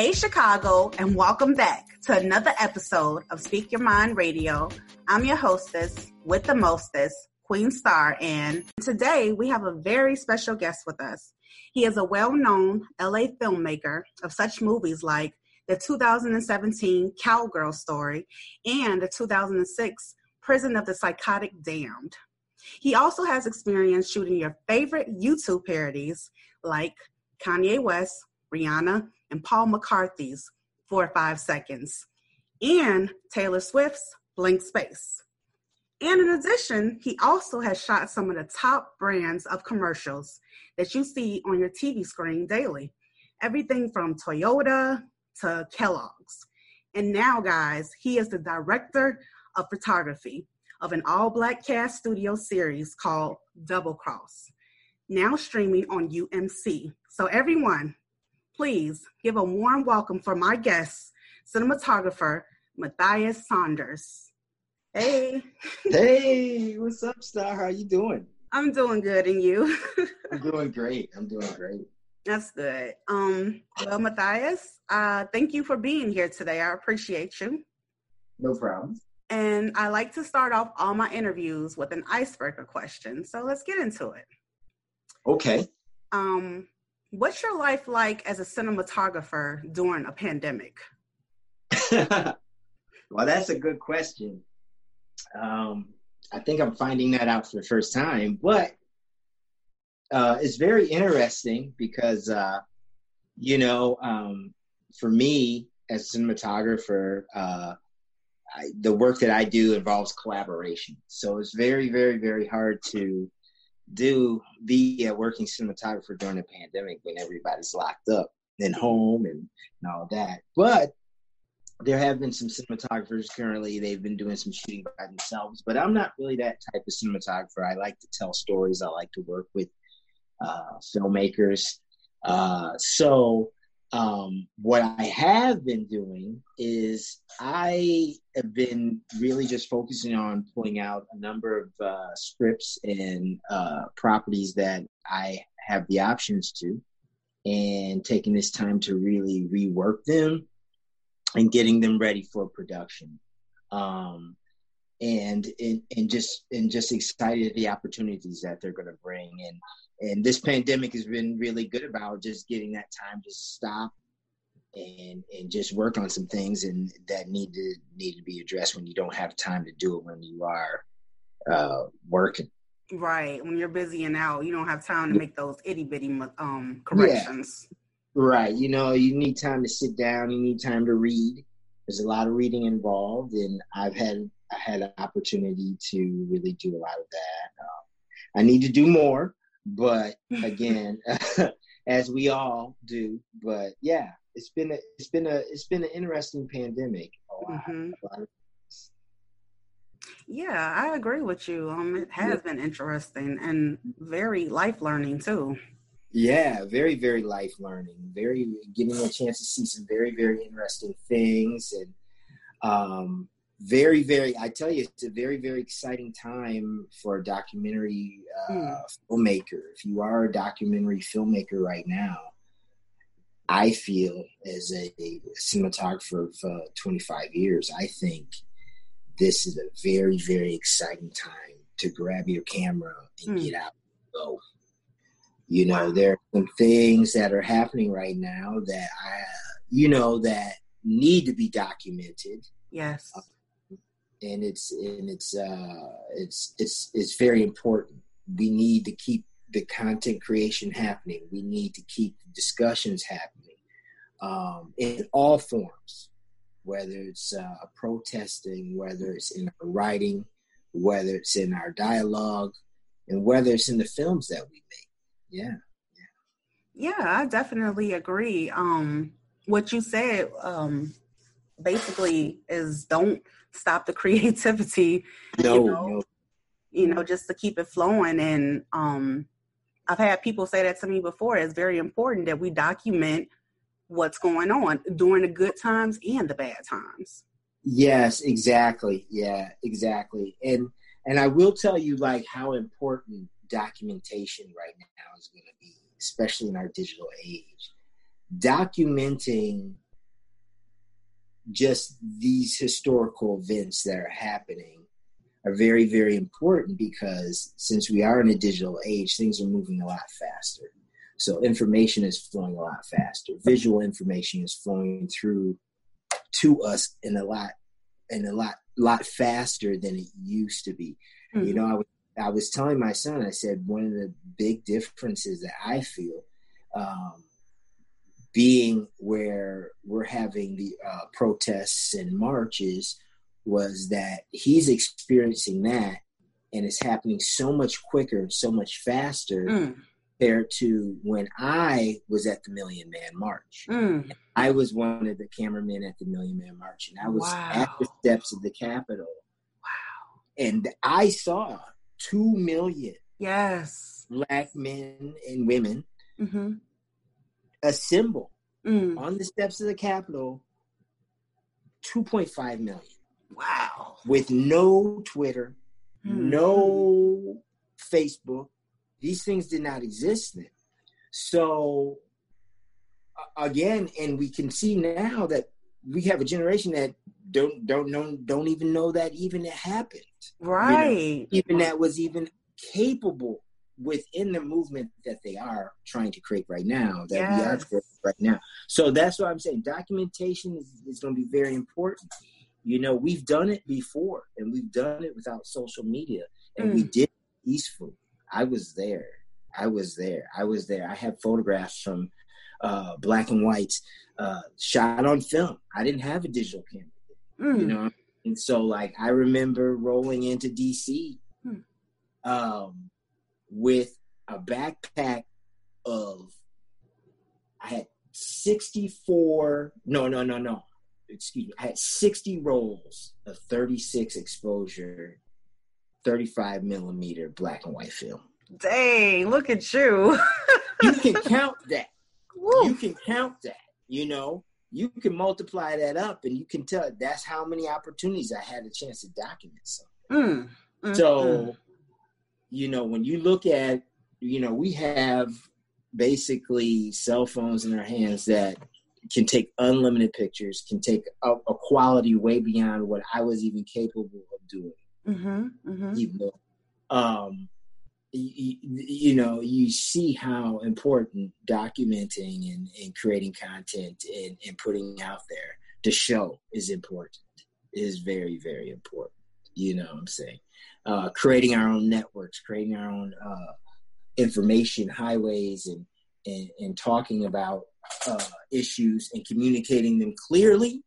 Hey, Chicago, and welcome back to another episode of Speak Your Mind Radio. I'm your hostess with the mostest, Queen Star, and today we have a very special guest with us. He is a well known LA filmmaker of such movies like the 2017 Cowgirl Story and the 2006 Prison of the Psychotic Damned. He also has experience shooting your favorite YouTube parodies like Kanye West, Rihanna, and Paul McCartney's Four or Five Seconds, and Taylor Swift's Blank Space. And in addition, he also has shot some of the top brands of commercials that you see on your TV screen daily. Everything from Toyota to Kellogg's. And now, guys, he is the director of photography of an all black cast studio series called Double Cross, now streaming on UMC. So, everyone, please give a warm welcome for my guest, cinematographer Matthias Saunders. Hey. Hey, what's up, Star? How you doing? I'm doing good, and you? I'm doing great. I'm doing great. That's good. Um, well, Matthias, uh, thank you for being here today. I appreciate you. No problem. And I like to start off all my interviews with an icebreaker question. So let's get into it. Okay. Um, what's your life like as a cinematographer during a pandemic? well, that's a good question. Um, I think I'm finding that out for the first time, but uh, it's very interesting because, uh, you know, um, for me as a cinematographer, uh, I, the work that I do involves collaboration. So it's very, very, very hard to do be a working cinematographer during the pandemic when everybody's locked up in home and, and all that. But there have been some cinematographers currently they've been doing some shooting by themselves but i'm not really that type of cinematographer. I like to tell stories. I like to work with uh, filmmakers. Uh, so um, what i have been doing is i have been really just focusing on pulling out a number of uh, scripts and uh, properties that i have the options to and taking this time to really rework them and getting them ready for production. Um, and, and and just and just excited at the opportunities that they're going to bring and and this pandemic has been really good about just getting that time to stop and and just work on some things and that need to need to be addressed when you don't have time to do it when you are uh, working. Right, when you're busy and out, you don't have time to make those itty bitty um, corrections. Yeah. Right. You know, you need time to sit down. You need time to read. There's a lot of reading involved, and I've had I had an opportunity to really do a lot of that. Um, I need to do more, but again, as we all do. But yeah, it's been a it's been a it's been an interesting pandemic. Mm-hmm. Yeah, I agree with you. Um, it has yeah. been interesting and very life learning too. Yeah, very, very life learning. Very getting a chance to see some very, very interesting things, and um, very, very. I tell you, it's a very, very exciting time for a documentary uh, mm. filmmaker. If you are a documentary filmmaker right now, I feel as a, cinematographer for 25 years, I think this is a very, very exciting time to grab your camera and mm. get out go. You know, there are some things that are happening right now that I, you know, that need to be documented. Yes. Uh, and it's and it's uh it's it's it's very important. We need to keep the content creation happening. We need to keep the discussions happening um, in all forms, whether it's uh, protesting, whether it's in our writing, whether it's in our dialogue, and whether it's in the films that we make. Yeah. Yeah, yeah I definitely agree. Um, what you said um, basically is don't stop the creativity. No, you know, no. You know, just to keep it flowing. And um, I've had people say that to me before. It's very important that we document what's going on during the good times and the bad times. Yes, exactly. Yeah, exactly. And and I will tell you like how important documentation right now is going to be, especially in our digital age. Documenting just these historical events that are happening are very, very important because since we are in a digital age, things are moving a lot faster. So information is flowing a lot faster. Visual information is flowing through to us in a lot in a lot lot faster than it used to be. Mm-hmm. You know, I was I was telling my son, I said one of the big differences that I feel um, being where we're having the uh, protests and marches was that he's experiencing that and it's happening so much quicker, and so much faster mm. compared to when I was at the Million Man March. Mm. I was one of the cameramen at the Million Man March, and I was wow. at the steps of the Capitol. Wow! And I saw two million yes black men and women mm-hmm. Assemble mm. on the steps of the Capitol. Two point five million. Wow. With no Twitter, mm-hmm. no Facebook. These things did not exist then. So, again, and we can see now that we have a generation that don't don't know don't even know that even it happened. Right. You know, even that was even capable within the movement that they are trying to create right now, that yes. we are creating right now. So that's what I'm saying. Documentation is, is going to be very important you know, we've done it before and we've done it without social media and mm. we did it peacefully. I was there. I was there. I was there. I have photographs from uh, black and white uh, shot on film. I didn't have a digital camera, mm. you know. And so, like, I remember rolling into DC mm. um, with a backpack of, I had 64, no, no, no, no excuse me, I had 60 rolls of 36 exposure, 35 millimeter black and white film. Dang, look at you. you can count that. Woo. You can count that, you know. You can multiply that up and you can tell that's how many opportunities I had a chance to document something. Mm. Mm. So, mm. You know, when you look at, you know, we have basically cell phones in our hands that can take unlimited pictures, can take a, a, quality way beyond what I was even capable of doing. Mm-hmm, mm-hmm. Even though, um, you, you, know, you see how important documenting and, and creating content and, and putting out there to show is important. Is very, very important. You know what I'm saying? Uh, creating our own networks, creating our own uh, information highways, and, and and talking about uh, issues and communicating them clearly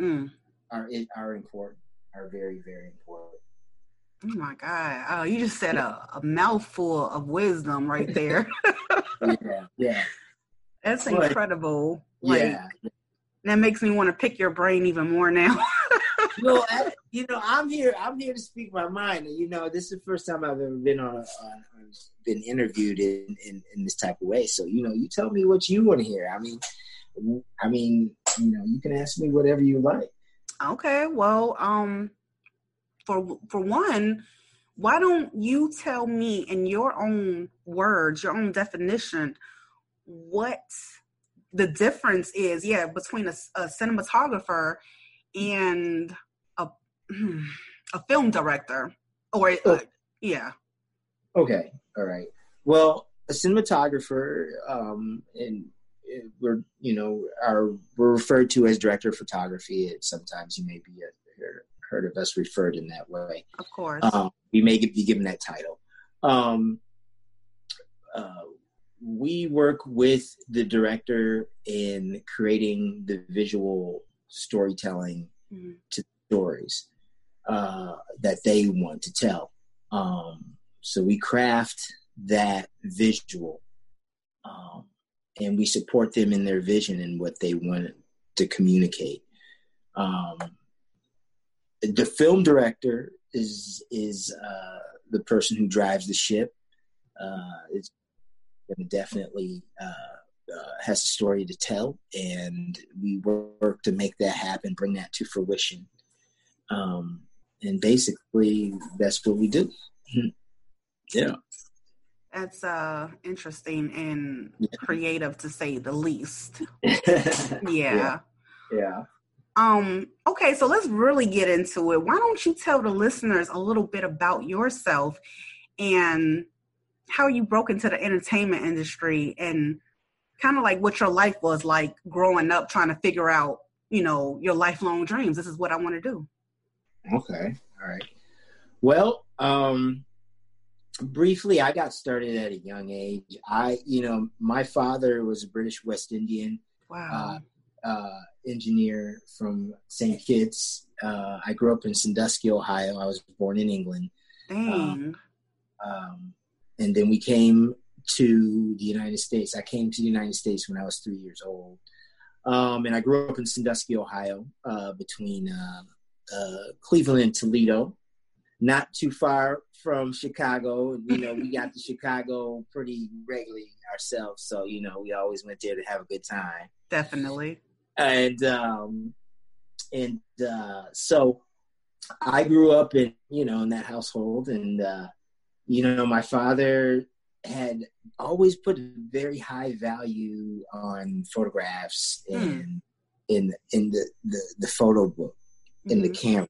mm. are are important. Are very very important. Oh my God! Oh, you just said a, a mouthful of wisdom right there. yeah, yeah. That's incredible. Like, yeah. That makes me want to pick your brain even more now. well, I, you know, I'm here. I'm here to speak my mind. You know, this is the first time I've ever been on, on been interviewed in, in, in this type of way. So, you know, you tell me what you want to hear. I mean, I mean, you know, you can ask me whatever you like. Okay. Well, um, for for one, why don't you tell me in your own words, your own definition, what the difference is? Yeah, between a, a cinematographer and a film director, or uh, yeah. Okay. All right. Well, a cinematographer, um, and we're you know are we're referred to as director of photography. And sometimes you may be a, heard of us referred in that way. Of course, um, we may be given that title. Um, uh, we work with the director in creating the visual storytelling mm-hmm. to stories uh, that they want to tell. Um, so we craft that visual um, and we support them in their vision and what they want to communicate. Um, the film director is is uh, the person who drives the ship. Uh, it's definitely uh, uh, has a story to tell, and we work to make that happen, bring that to fruition. Um, and basically, that's what we do. yeah. That's uh interesting and yeah. creative to say the least. yeah. yeah. Yeah. Um, okay, so let's really get into it. Why don't you tell the listeners a little bit about yourself and how you broke into the entertainment industry and kind of like what your life was like growing up trying to figure out, you know, your lifelong dreams. This is what I want to do. Okay. All right. Well, um briefly I got started at a young age. I, you know, my father was a British West Indian. Wow. Uh, uh, engineer from St. Kitts. Uh, I grew up in Sandusky, Ohio. I was born in England. Um, um, and then we came to the United States. I came to the United States when I was three years old. Um, and I grew up in Sandusky, Ohio, uh, between uh, uh, Cleveland and Toledo, not too far from Chicago. You know, we got to Chicago pretty regularly ourselves, so you know, we always went there to have a good time. Definitely. And um, and uh, so I grew up in you know in that household, and uh, you know, my father had always put very high value on photographs mm. and in in the, the, the photo book in mm-hmm. the camera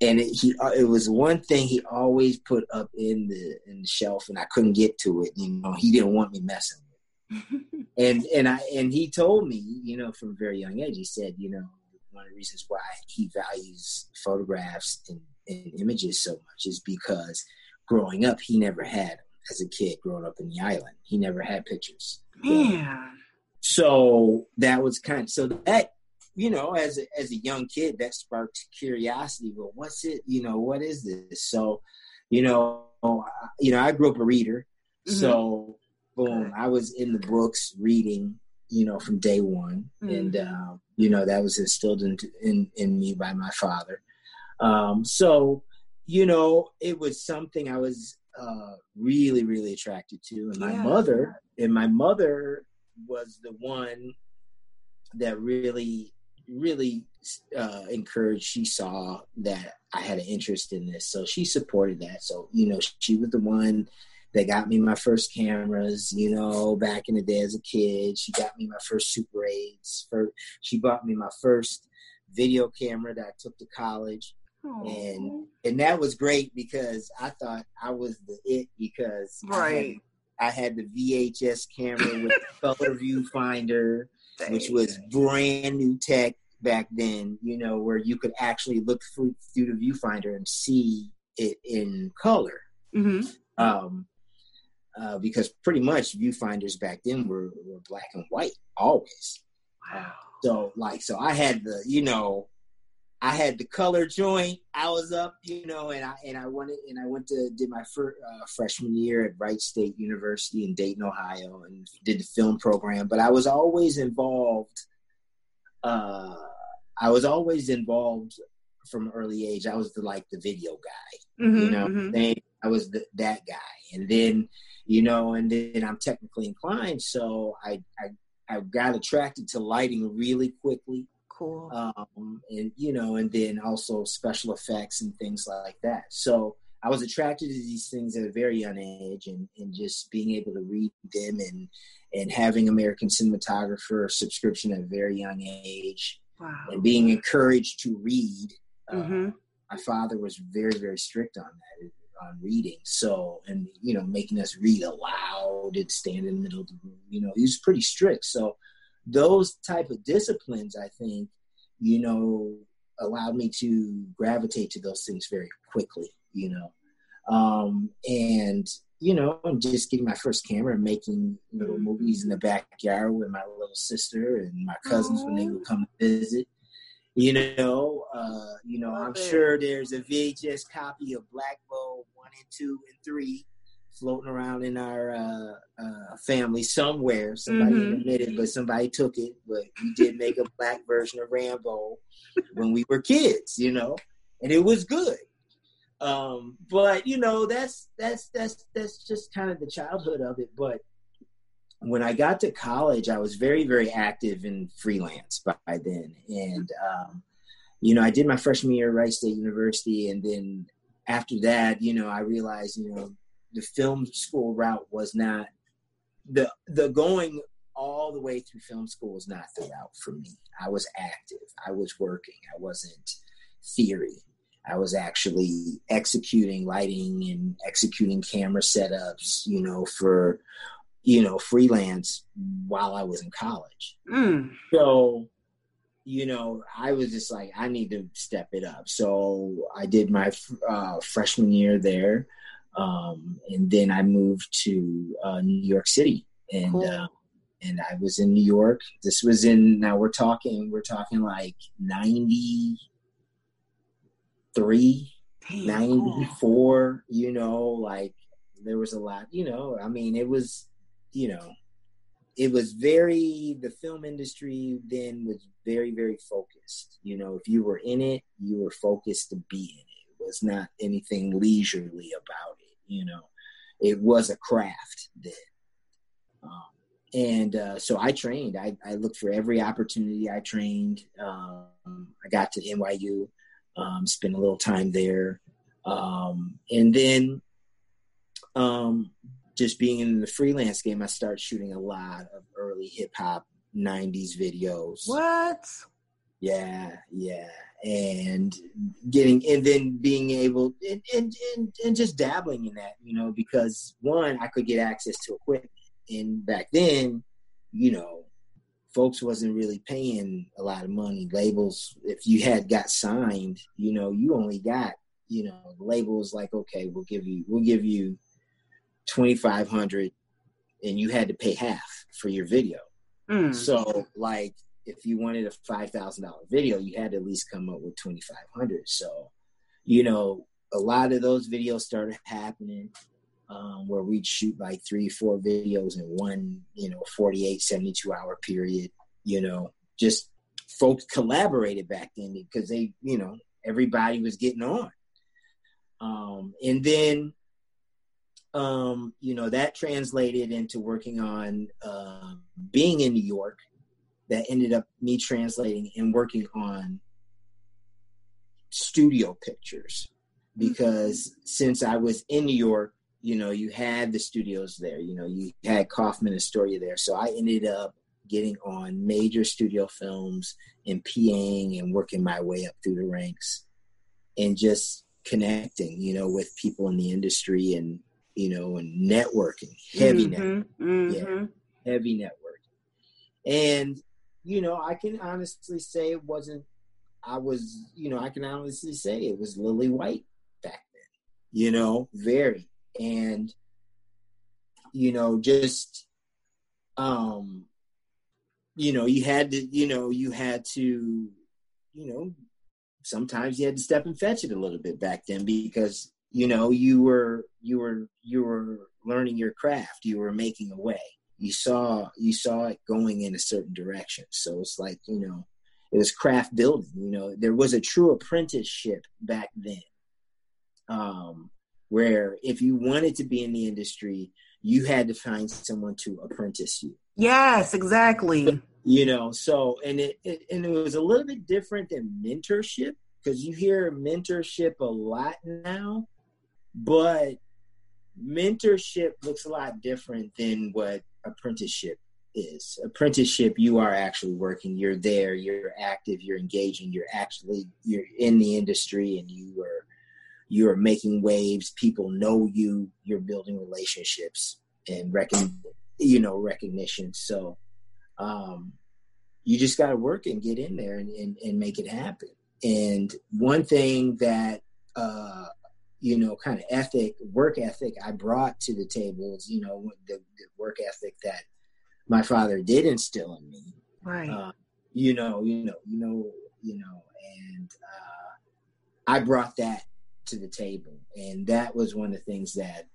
and it, he uh, it was one thing he always put up in the in the shelf and I couldn't get to it you know he didn't want me messing with it and and I and he told me you know from a very young age he said you know one of the reasons why he values photographs and, and images so much is because growing up, he never had as a kid growing up in the island. He never had pictures. Man. So that was kind of, so that, you know, as a, as a young kid, that sparked curiosity. Well, what's it? You know, what is this? So, you know, you know, I grew up a reader. Mm-hmm. So, boom, I was in the books reading, you know, from day one, mm-hmm. and uh, you know that was instilled in, in in me by my father. Um, so you know, it was something I was uh, really, really attracted to. And my yeah. mother, and my mother was the one that really, really uh, encouraged. She saw that I had an interest in this, so she supported that. So you know, she was the one that got me my first cameras. You know, back in the day as a kid, she got me my first Super 8s. For she bought me my first video camera that I took to college and and that was great because I thought I was the it because right. I had, I had the VHS camera with the color viewfinder, Which was brand new tech back then. You know where you could actually look through, through the viewfinder and see it in color. Mm-hmm. Um, uh, because pretty much viewfinders back then were, were black and white always. Wow. So like so I had the you know I had the color joint. I was up, you know, and I and I wanted and I went to did my first uh, freshman year at Wright State University in Dayton, Ohio, and did the film program. But I was always involved. Uh, I was always involved from early age. I was the like the video guy, mm-hmm, you know. Mm-hmm. I was the, that guy, and then you know, and then I'm technically inclined, so I I I got attracted to lighting really quickly Cool. Um, and you know, and then also special effects and things like that. So I was attracted to these things at a very young age, and, and just being able to read them and and having American Cinematographer subscription at a very young age, wow. and being encouraged to read. Uh, mm-hmm. Uh, my father was very very strict on that. on reading. So, and you know, making us read aloud and stand in the middle of the room. You know, he was pretty strict. So, those type of disciplines, I think, you know, allowed me to gravitate to those things very quickly. You know, um, and you know, I'm just getting my first camera and making little movies in the backyard with my little sister and my cousins Aww. when they would come visit. You know, uh, you know, Love I'm it. sure there's a VHS copy of Black Bull one and two and three floating around in our uh, uh, family somewhere. Somebody mm-hmm. admitted, but somebody took it. But we did make a black version of Rambo when we were kids, you know, and it was good. Um, but you know, that's that's that's that's just kind of the childhood of it. But when I got to college, I was very very active in freelance by then, and um, you know, I did my freshman year at Wright State University, and then after that, you know, I realized, you know, the film school route was not the the going all the way through film school was not the route for me. I was active. I was working. I wasn't theory. I was actually executing lighting and executing camera setups, you know, for you know freelance while I was in college. Mm. So, you know, I was just like, I need to step it up. So I did my uh, freshman year there, um, and then I moved to uh, New York City, and cool. uh, and I was in New York. This was in now we're talking we're talking like ninety three, 94, you know, like there was a lot, you know, I mean, it was, you know, it was very, the film industry then was very, very focused. You know, if you were in it, you were focused to be in was not anything leisurely about it, you know, it was a craft then. Um, and uh, so I trained. I, I, looked for every opportunity. I trained. Um, I got to NYU um, spent a little time there. Um, and then um, just being in the freelance game, I started shooting a lot of early hip hop 90s videos. What? Yeah, yeah. And getting, and then being able, and, and, and, and just dabbling in that, you know, because one, I could get access to equipment. And back then, you know, folks wasn't really paying a lot of money. Labels, if you had got signed, you know, you only got, you know, labels like, okay, we'll give you, we'll give you twenty five hundred, and you had to pay half for your video. Mm. So, like, if you wanted a five thousand dollar video, you had to at least come up with twenty five hundred. So, you know, a lot of those videos started happening. Um, where we'd shoot like three, four videos in one, you know, 48, 72 hour period, you know, just folks collaborated back then because they, you know, everybody was getting on. Um, and then, um, you know, that translated into working on uh, being in New York. That ended up me translating and working on studio pictures because mm-hmm. since I was in New York, you know, you had the studios there, you know, you had Kaufman and Astoria there. So I ended up getting on major studio films and PAing and working my way up through the ranks and just connecting, you know, with people in the industry and, you know, and networking, heavy mm-hmm, networking. Mm-hmm. Yeah, heavy networking. And, you know, I can honestly say it wasn't, I was, you know, I can honestly say it was Lily White back then, you know, very. And you know just um you know you had to you know you had to you know sometimes you had to step and fetch it a little bit back then because you know you were you were you were learning your craft you were making a way you saw you saw it going in a certain direction so it's like you know it was craft building you know there was a true apprenticeship back then um where if you wanted to be in the industry, you had to find someone to apprentice you. Yes, exactly. You know, so and it, it and it was a little bit different than mentorship because you hear mentorship a lot now, but mentorship looks a lot different than what apprenticeship is. Apprenticeship, you are actually working. You're there. You're active. You're engaging. You're actually you're in the industry, and you are you're making waves. People know you. You're building relationships and reckon, you know, recognition. So, um, you just got to work and get in there and, and, and make it happen. And one thing that, uh, you know, kind of ethic, work ethic I brought to the tables, you know, the, the work ethic that my father did instill in me. Right. Uh, you know, you know, you know, you know, and uh, I brought that to the table, and that was one of the things that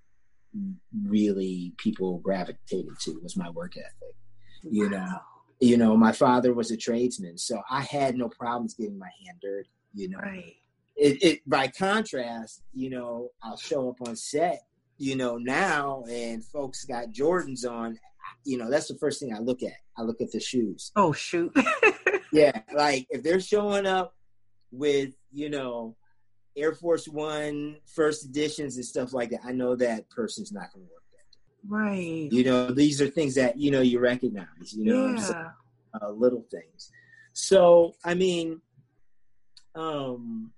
really people gravitated to was my work ethic. You wow. know, you know, my father was a tradesman, so I had no problems getting my hand dirty. You know, right. It, it by contrast, you know, I'll show up on set, you know, now and folks got Jordans on. You know, that's the first thing I look at. I look at the shoes. Oh shoot. yeah, like if they're showing up with, you know, Air Force One first editions and stuff like that, I know that person's not going to work that. Right. You know, these are things that you know you recognize. You know, yeah. uh, little things. So I mean, um,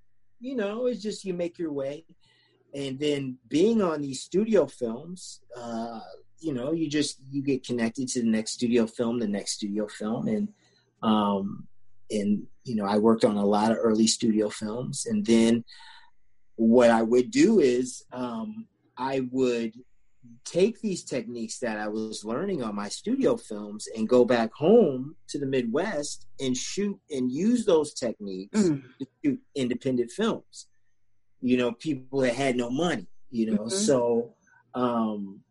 you know, it's just you make your way, and then being on these studio films, uh, you know, you just you get connected to the next studio film, the next studio film, and um, and you know, I worked on a lot of early studio films, and then what I would do is um, I would take these techniques that I was learning on my studio films and go back home to the Midwest and shoot and use those techniques mm. to shoot independent films. You know, people that had no money. You know, mm-hmm. so um,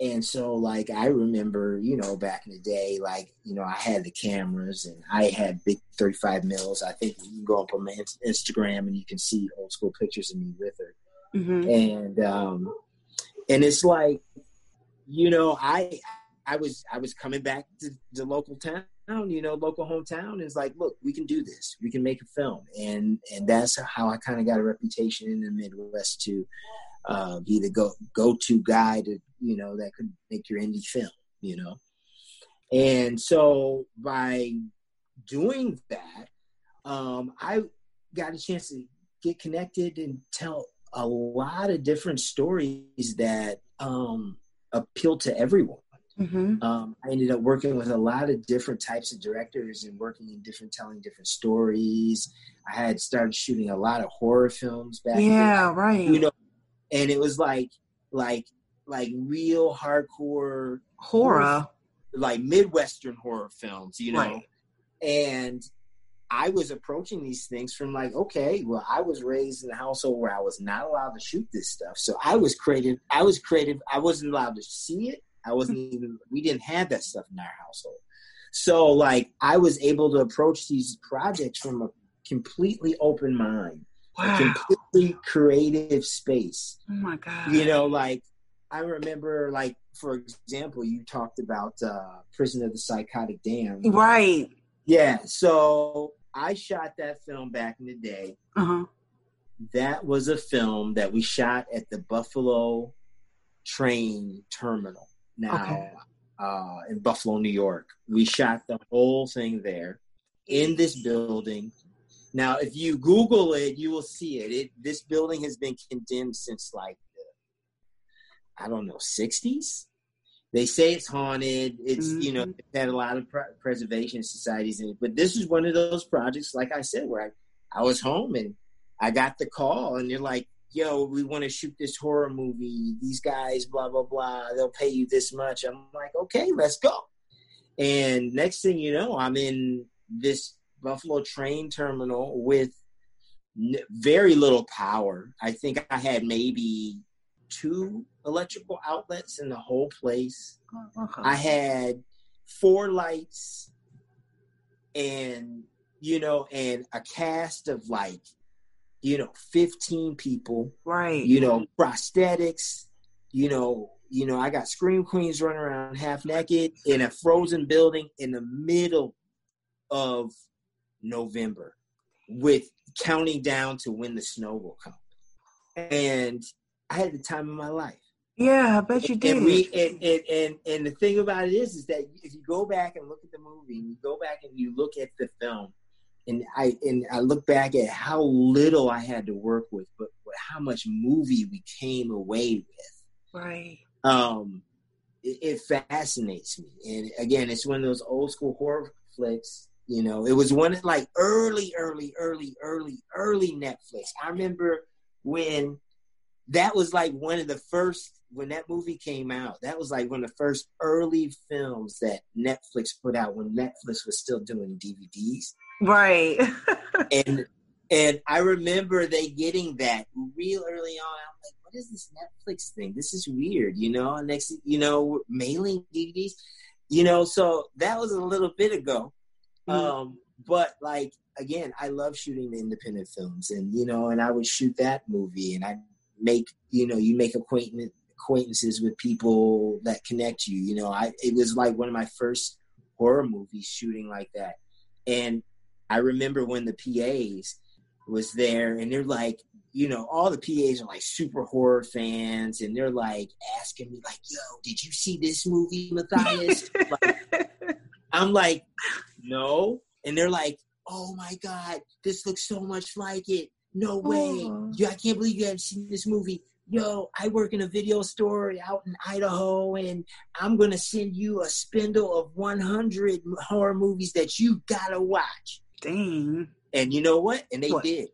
and so like i remember you know back in the day like you know i had the cameras and i had big 35 mils i think you can go up on my instagram and you can see old school pictures of me with her mm-hmm. and um and it's like you know i i was i was coming back to the local town you know local hometown. It's like look we can do this. We can make a film. And and that's how i kind of got a reputation in the midwest to uh, be the go go to guy to you know that could make your indie film, you know. And so by doing that, um, I got a chance to get connected and tell a lot of different stories that um, appeal to everyone. Mm-hmm. Um, I ended up working with a lot of different types of directors and working in different, telling different stories. I had started shooting a lot of horror films back. Yeah, then. right. You know, and it was like like like real hardcore horror, like midwestern horror films, you know. Right. And I was approaching these things from like, okay, well, I was raised in a household where I was not allowed to shoot this stuff, so I was creative. I was creative. I wasn't allowed to see it. I wasn't even. We didn't have that stuff in our household. So like, I was able to approach these projects from a completely open mind wow. a completely creative space. Oh my god! You know, like I remember, like for example, you talked about uh, Prison of the Psychotic Damned, right? Yeah. So I shot that film back in the day. Uh-huh. That was a film that we shot at the Buffalo train terminal. Now, okay. uh, in Buffalo, New York, we shot the whole thing there in this building now, if you Google it, you will see it. It this building has been condemned since like the, I don't know '60s. They say it's haunted. It's mm-hmm. you know mm-hmm. had a lot of pre- preservation societies in it, but this is one of those projects, like I said, where I, I was home and I got the call, and they're like, "Yo, we want to shoot this horror movie. These guys, blah blah blah. They'll pay you this much." I'm like, "Okay, let's go." And next thing you know, I'm in this Buffalo train terminal with n- very little power. I think I had maybe two electrical outlets in the whole place. Uh-huh. I had four lights and you know and a cast of like you know 15 people right you know prosthetics you know you know i got scream queens running around half naked in a frozen building in the middle of November with counting down to when the snow will come. And I had the time of my life. Yeah, I bet you did. And we and, and and and the thing about it is is that if you go back and look at the movie and you go back and you look at the film and I and I look back at how little I had to work with, but how much movie we came away with. Right. Um, it, it fascinates me, and again, it's one of those old school horror flicks. You know, it was one of like early, early, early, early, early Netflix. I remember when that was like one of the first when that movie came out. That was like one of the first early films that Netflix put out when Netflix was still doing DVDs. Right. and and I remember they getting that real early on. I'm like, what is this Netflix thing? This is weird, you know. Next, you know, mailing DVDs, you know. So that was a little bit ago. Mm-hmm. Um, but like again, I love shooting the independent films, and you know, and I would shoot that movie, and I make you know, you make acquaintance acquaintances with people that connect you. You know, I it was like one of my first horror movies shooting like that, and I remember when the PAs was there, and they're like, you know, all the PAs are like super horror fans, and they're like asking me, like, "Yo, did you see this movie, Matthias?" like, I'm like, "No," and they're like, "Oh my god, this looks so much like it." No way! Oh. I can't believe you haven't seen this movie. Yo, I work in a video store out in Idaho, and I'm gonna send you a spindle of 100 horror movies that you gotta watch. Dang. And you know what? And they what? did.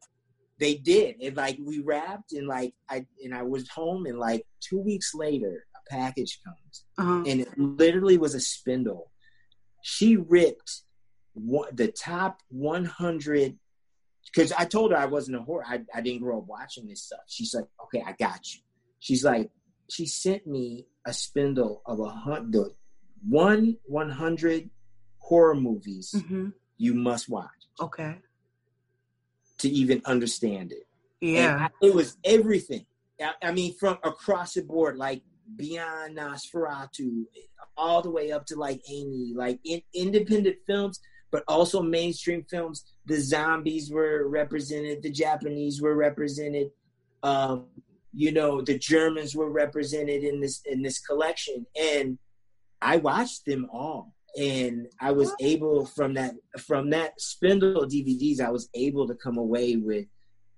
They did. And like we wrapped and like I and I was home and like two weeks later a package comes. Uh-huh. And it literally was a spindle. She ripped one, the top 100 because I told her I wasn't a horror. I, I didn't grow up watching this stuff. She's like, okay, I got you. She's like, she sent me a spindle of a hundred, one 100 horror movies mm-hmm. you must watch. Okay to even understand it. Yeah. I, it was everything. I, I, mean, from across the board, like beyond Nosferatu, all the way up to like Amy, like in, independent films, but also mainstream films. The zombies were represented, the Japanese were represented. Um, you know, the Germans were represented in this in this collection, and I watched them all and I was able from that from that spindle DVDs, I was able to come away with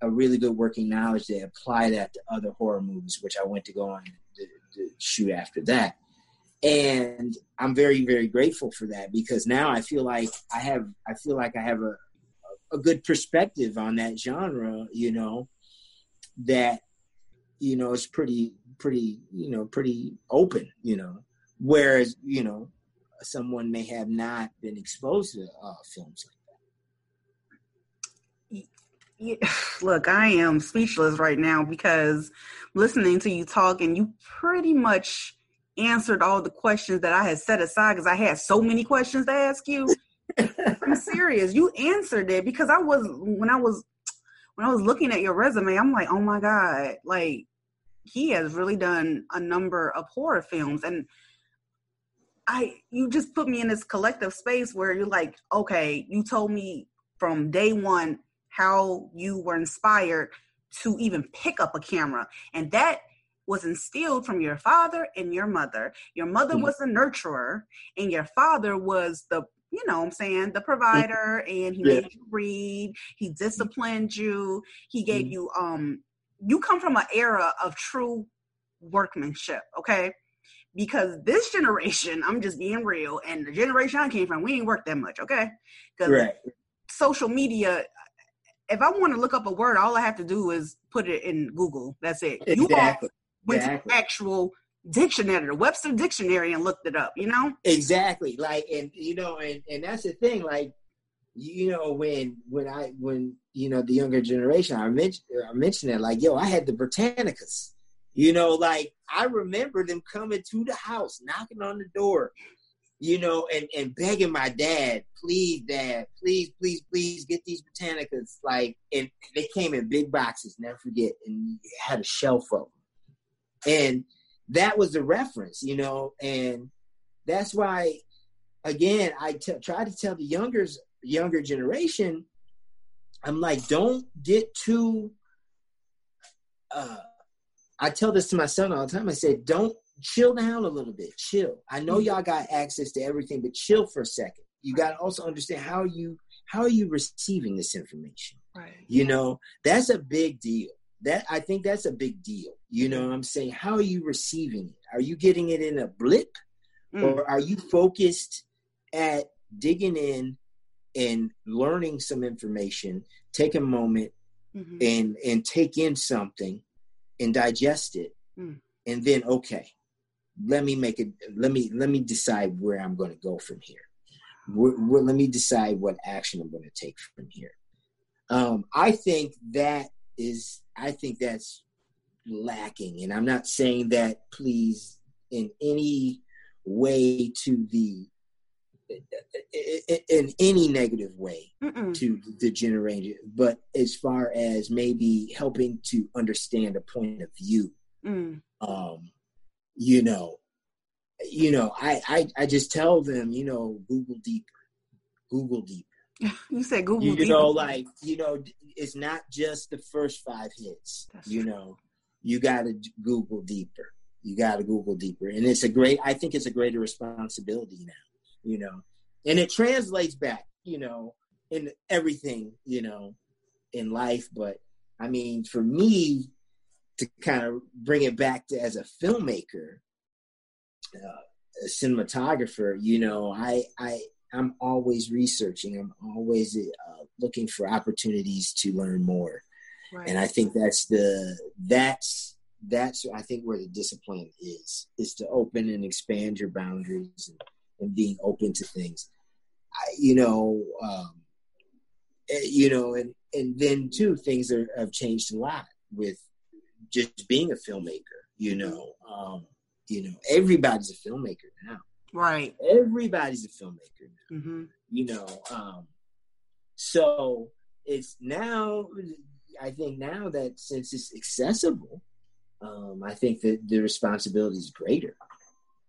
a really good working knowledge to apply that to other horror movies, which I went to go on to, to shoot after that. And I'm very, very grateful for that because now I feel like I have I feel like I have a a good perspective on that genre, you know, that you know is pretty pretty you know pretty open, you know. Whereas, you know, someone may have not been exposed to uh, films like that. Look, I am speechless right now because listening to you talk and you pretty much answered all the questions that I had set aside because I had so many questions to ask you. I'm serious. You answered it because I was when I was when I was looking at your resume, I'm like, oh my God, like he has really done a number of horror films. And I you just put me in this collective space where you're like, okay, you told me from day one how you were inspired to even pick up a camera. And that was instilled from your father and your mother. Your mother mm-hmm. was the nurturer, and your father was the you know I'm saying, the provider, and he yeah. made you read, he disciplined you, he gave mm-hmm. you um you come from an era of true workmanship, okay? because this generation, I'm just being real, and the generation I came from, we ain't work that much, okay? Because right. social media, if I want to look up a word, all I have to do is put it in Google. That's it. Exactly. You all went exactly. to actual dictionary, the Webster dictionary, and looked it up. You know? Exactly. Like, and you know, and and that's the thing. Like, you know, when when I when you know the younger generation, I mentioned I mentioned that like, yo, I had the Britannicas. You know, like I remember them coming to the house, knocking on the door, you know, and, and begging my dad, please, dad, please, please, please get these Britannicas. Like, and they came in big boxes, never forget, and had a shelf of them. And that was the reference, you know, and that's why, again, I t- try to tell the younger younger generation, I'm like, don't get too uh, I tell this to my son all the time. I said, don't chill down a little bit. Chill. I know mm-hmm. y'all got access to everything, but chill for a second. You got to also understand how you how are you receiving this information. Right. You know, that's a big deal. That I think that's a big deal. You know, I'm saying, how are you receiving it? Are you getting it in a blip, mm. or are you focused at digging in and learning some information? Take a moment mm-hmm. and and take in something and digest it, mm. and then okay, let me make it. Let me let me decide where I'm going to go from here. Where, where, let me decide what action I'm going to take from here. Um, I think that is I think that's lacking. And I'm not saying that please in any way to the in any negative way Mm-mm. to the generation, but as far as maybe helping to understand a point of view, mm. um, you know, you know, I, I I just tell them, you know, Google deeper, Google deeper. You said Google. You, you know, like you know, it's not just the first five hits. That's you know, you got to Google deeper. You got to Google deeper, and it's a great. I think it's a greater responsibility now. You know, and it translates back. You know, in everything. You know, in life, but I mean, for me to kind of bring it back to as a filmmaker, uh, a cinematographer, you know, I I I'm always researching. I'm always uh, looking for opportunities to learn more. Right. And I think that's the that's that's I think where the discipline is is to open and expand your boundaries and, and being open to things. I, you know, um, eh, you know, and and then too things are, have changed a lot with just being a filmmaker. You know, um, you know, everybody's a filmmaker now. Right. Everybody's a filmmaker now. Mm-hmm. You know, um, so it's now. I think now that since it's accessible, um, I think that the responsibility is greater.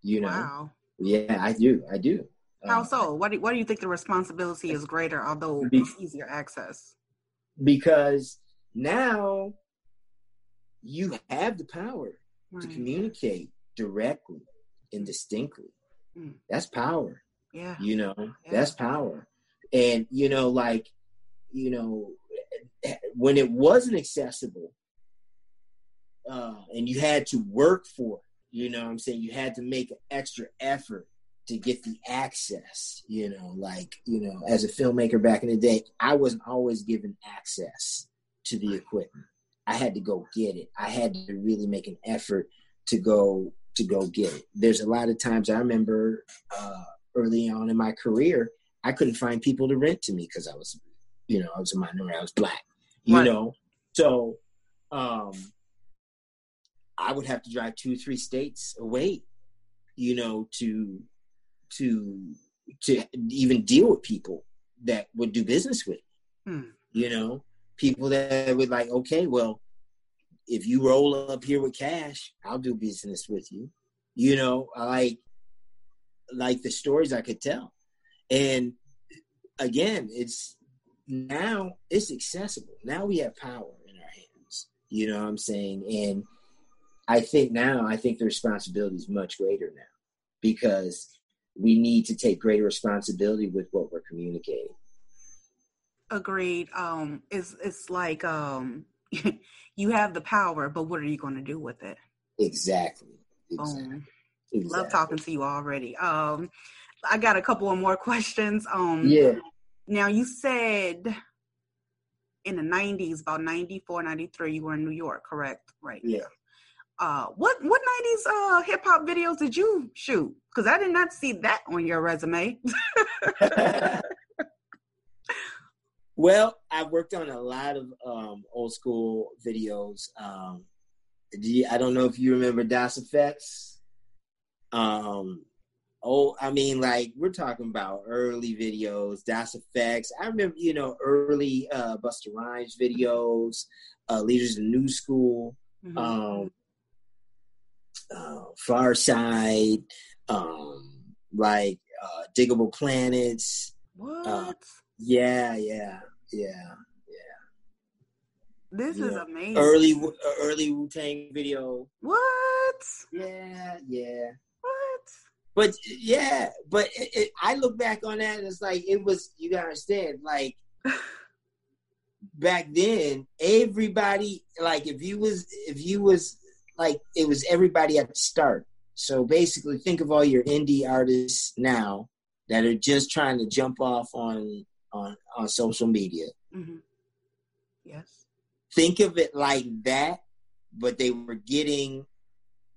You know. Wow. Yeah, I do. I do. How um, so? What do, what do you think the responsibility is greater, although be, it's easier access? Because now you have the power right. to communicate directly and distinctly. Mm. That's power. Yeah. You know, yeah. that's power. And, you know, like, you know, when it wasn't accessible uh, and you had to work for it, you know I'm saying? You had to make an extra effort to get the access, you know, like, you know, as a filmmaker back in the day, I wasn't always given access to the equipment. I had to go get it. I had to really make an effort to go to go get it. There's a lot of times I remember uh, early on in my career, I couldn't find people to rent to me because I was, you know, I was a minority, I was black, you right. know. So um, I would have to drive two three states away, you know, to to to even deal with people that would do business with me. Hmm. You know, people that would like, okay, well, if you roll up here with cash, I'll do business with you. You know, I like like the stories I could tell. And again, it's now it's accessible. Now we have power in our hands. You know what I'm saying? And I think now I think the responsibility is much greater now because we need to take greater responsibility with what we're communicating. Agreed. Um it's it's like um you have the power, but what are you going to do with it? Exactly. Exactly. Exactly. Love talking to you already. Um, I got a couple of more questions. Um, yeah. Now you said in the 90s, about 94, 93, you were in New York, correct? Right. Yeah. Uh, what what 90s uh, hip hop videos did you shoot? Because I did not see that on your resume. Well, I've worked on a lot of um, old school videos. Um, you, I don't know if you remember Das EFX. Um, oh, I mean, like we're talking about early videos, Das EFX. I remember, you know, early uh, Busta Rhymes videos, uh, Leaders in New School, mm-hmm. um, uh, Pharcyde, um, like uh, Diggable Planets. Uh, what? Yeah, yeah, yeah, yeah. This is amazing. Early, uh, early Wu Tang video. What? Yeah, yeah. What? But yeah, but it, it, I look back on that and it's like it was. You gotta understand, like back then everybody like if you was if you was like it was everybody at the start so basically think of all your indie artists now that are just trying to jump off on on on social media Mm-hmm. Yes. think of it like that but they were getting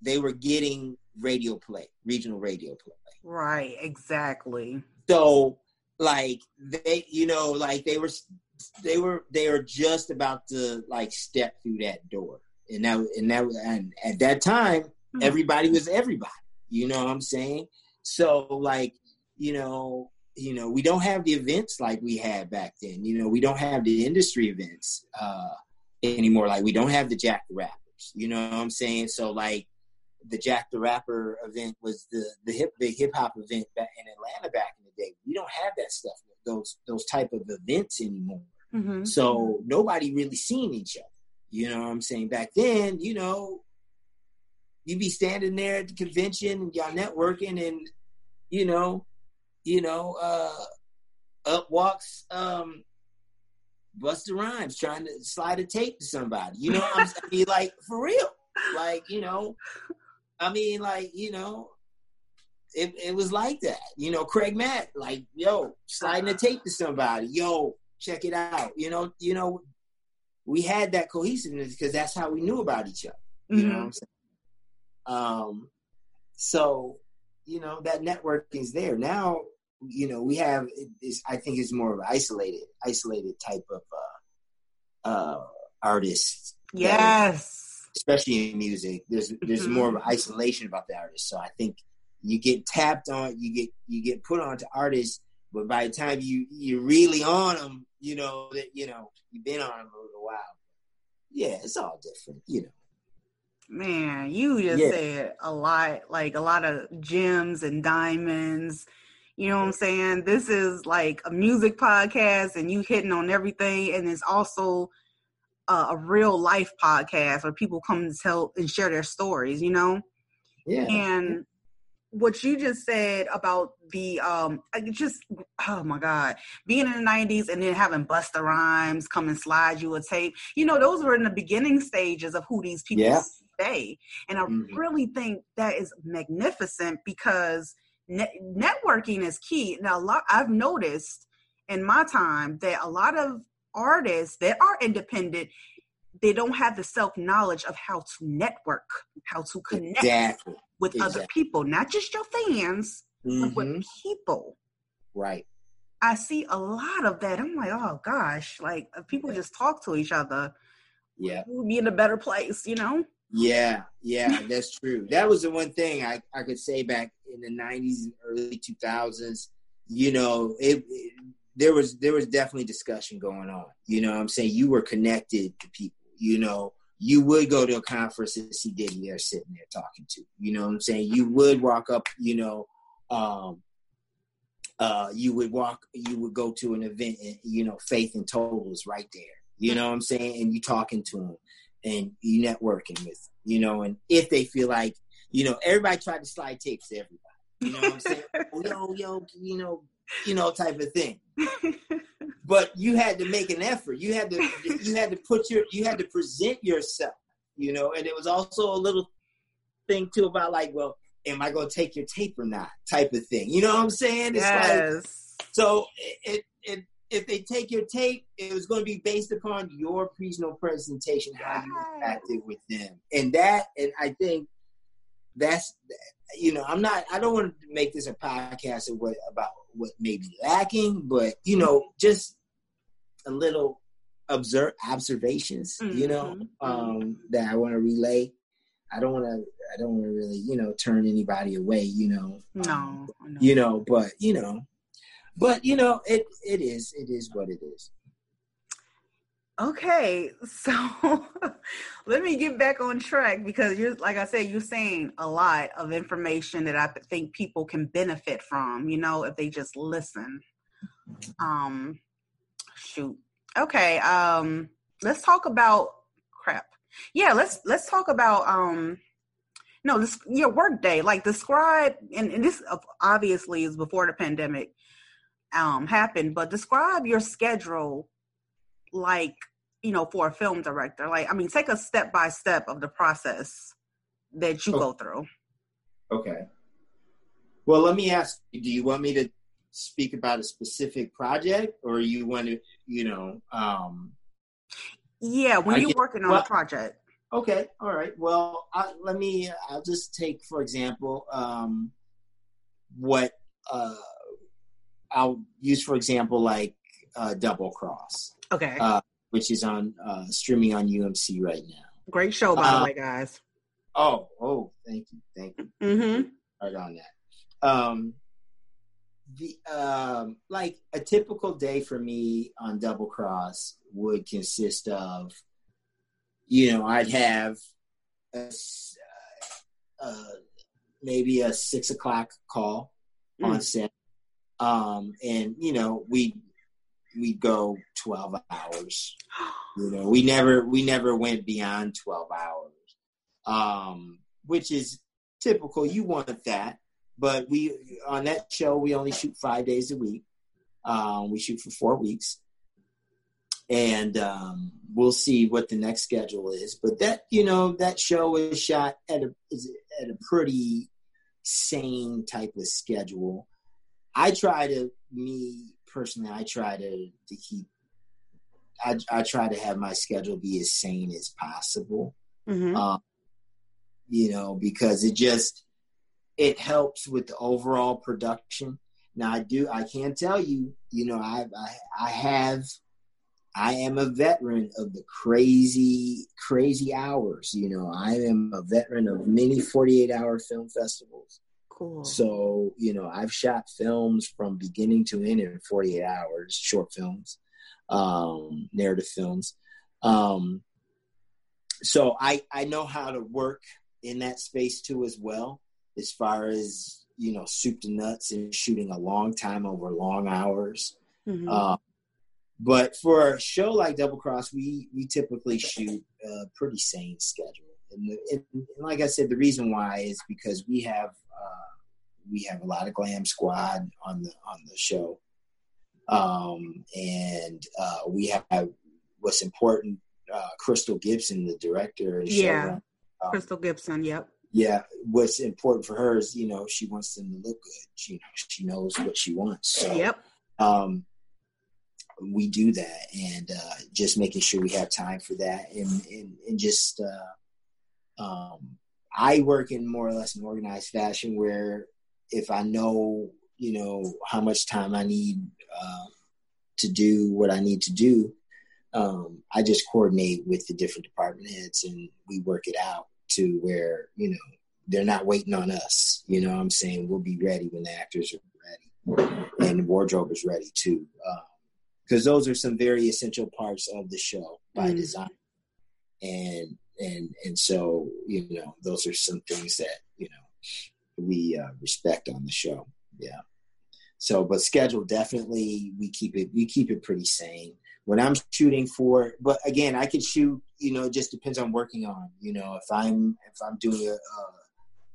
they were getting radio play regional radio play Right. Exactly. so like they you know like they were they were they were just about to like step through that door and that and that and at that time Mhm. everybody was everybody you know what i'm saying so like you know you know we don't have the events like we had back then you know we don't have the industry events uh anymore like we don't have the jack the rappers you know what i'm saying so like the jack the rapper event was the the hip the hip hop event back in atlanta back in the day we don't have that stuff those those type of events anymore Mm-hmm. so nobody really seen each other. You know what I'm saying? Back then, you know, you'd be standing there at the convention and y'all networking and you know, you know, uh up walks um Busta Rhymes trying to slide a tape to somebody. You know what I'm saying? I mean, like for real. Like, you know, I mean, like, you know, it, it was like that. You know, Craig Mack, like, yo, sliding a tape to somebody. Yo, check it out. You know, you know, we had that cohesiveness because that's how we knew about each other. You know what I'm saying? Um, so, you know, that networking's there. Now, you know, we have is I think it's more of an isolated, isolated type of uh uh artists. Yes. Especially in music. There's there's Mhm. more of an isolation about the artist. So I think you get tapped on, you get you get put onto artists, but by the time you you're really on them, you know that you know you've been on them a little while. Yeah, it's all different, you know. Man, you just Yeah. said a lot, like a lot of gems and diamonds. You know what I'm saying? This is like a music podcast, and you hitting on everything, and it's also a, a real life podcast where people come to tell and share their stories. You know, Yeah. and what you just said about the um I just oh my god being in the 90s and then having Busta Rhymes come and slide you a tape you know those were in the beginning stages of who these people Yeah. stay and I Mhm. really think that is magnificent because net- networking is key now a lot I've noticed in my time that a lot of artists that are independent they don't have the self knowledge of how to network how to connect Exactly. with other people, not just your fans, but Mhm. with people. Right. I see a lot of that. I'm like, oh gosh, like if people just talk to each other, Yeah. we'll be in a better place, you know? Yeah, yeah, that's true. That was the one thing I, I could say back in the '90s and early 2000s. You know, it, it- there was there was definitely discussion going on. You know, what I'm saying you were connected to people. You know, you would go to a conference and see Diddy there sitting there talking to. You know, what I'm saying you would walk up. You know, um, uh, you would walk. You would go to an event, and you know, Faith and Total is right there. You know what I'm saying, and you talking to them and you networking with them, you know, and if they feel like, you know, everybody tried to slide tapes to everybody. You know what I'm saying? oh, yo, yo, you know, you know, type of thing. But you had to make an effort. You had to you had to put your you had to present yourself, you know, and it was also a little thing too about like, well, am I gonna take your tape or not? Type of thing. You know what I'm saying? It's like yes. so it, it if they take your tape, it was going to be based upon your personal presentation, how you interacted with them, and that, and I think that's, you know, I'm not, I don't want to make this a podcast of what about what may be lacking, but you know, just a little observe observations, you know, Mhm. um, that I want to relay. I don't want to, I don't want to really, you know, turn anybody away, you know. um, No, no. you know but you know but you know it it is it is what it is Okay, so let me get back on track because you're like I said, you're saying a lot of information that I think people can benefit from, you know, if they just listen. Um shoot. Okay, um let's talk about crap. Yeah, let's let's talk about um no, this your work day. Like describe and, and this obviously is before the pandemic um happened, but describe your schedule like you know for a film director? Like, I mean, take a step by step of the process that you Okay. go through. Okay. Well, let me ask you, do you want me to speak about a specific project or you want to, you know, um, Yeah, when I you're get- working on well- a project. okay, all right. Well, I, let me, I'll just take, for example, um, what uh, I'll use, for example, like uh, Double Cross, Okay, uh, which is on uh, streaming on UMC right now. great show by uh, the way, guys. Oh, oh, thank you, thank you. Mm-hmm. right on that. Um, the um, like a typical day for me on Double Cross would consist of, you know, I'd have a, s- uh, maybe a six o'clock call on set, um, and you know we we go twelve hours. You know, we never we never went beyond twelve hours, um, which is typical. You want that, but we on that show we only shoot five days a week. Um, we shoot for four weeks, and um, we'll see what the next schedule is. But that you know that show is shot at a is at a pretty sane type of schedule. I try to me personally. I try to to keep. I, I try to have my schedule be as sane as possible Mm-hmm. um, you know, because it just it helps with the overall production. Now I do I can tell you, you know, I I, I have I am a veteran of the crazy crazy hours. You know, I am a veteran of many 48 hour film festivals. Cool. So, you know, I've shot films from beginning to end in 48 hours, short films, um, narrative films. Um, so I, I know how to work in that space too as well, as far as, you know, soup to nuts and shooting a long time over long hours. Mhm. Uh, but for a show like Double Cross, we we typically shoot a pretty sane schedule, and, the, and like I said, the reason why is because we have uh, we have a lot of glam squad on the on the show, um, and uh, we have what's important. Uh, Crystal Gibson, the director, Yeah. showrunner, um, Crystal Gibson. Yep. yeah, what's important for her is you know she wants them to look good. She, you know, she knows what she wants. So, Yep. um, we do that and uh, just making sure we have time for that and and, and just uh, um, I work in more or less an organized fashion where if I know you know how much time I need uh, to do what I need to do, um, I just coordinate with the different department heads and we work it out to where you know they're not waiting on us. You know, I'm saying we'll be ready when the actors are ready and the wardrobe is ready too. Because those are some very essential parts of the show by Mm. design, and and and so you know those are some things that you know we uh, respect on the show. Yeah. So, but schedule definitely we keep it we keep it pretty sane. When I'm shooting for, but again, I could shoot. You know, it just depends on working on. You know, if I'm if I'm doing a, uh,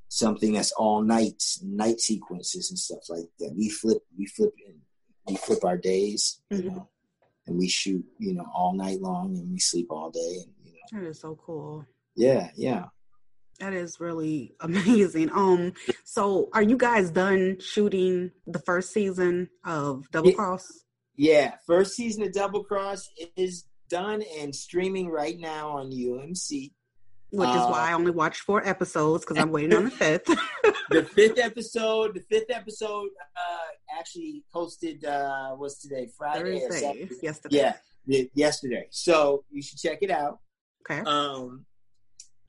something that's all nights, night sequences and stuff like that, we flip we flip in, we flip our days. You Mhm. know, and we shoot. You know, all night long, and we sleep all day. And you know, That is so cool. yeah, yeah. That is really amazing. Um, so are you guys done shooting the first season of Double Yeah. Cross? Yeah, first season of Double Cross is done and streaming right now on UMC. Which is Uh, why I only watched four episodes because I'm waiting on the fifth. The fifth episode, the fifth episode, uh, actually posted. Uh, was today Friday? Thursday, yesterday. Yeah, yesterday. So you should check it out. Okay. Um,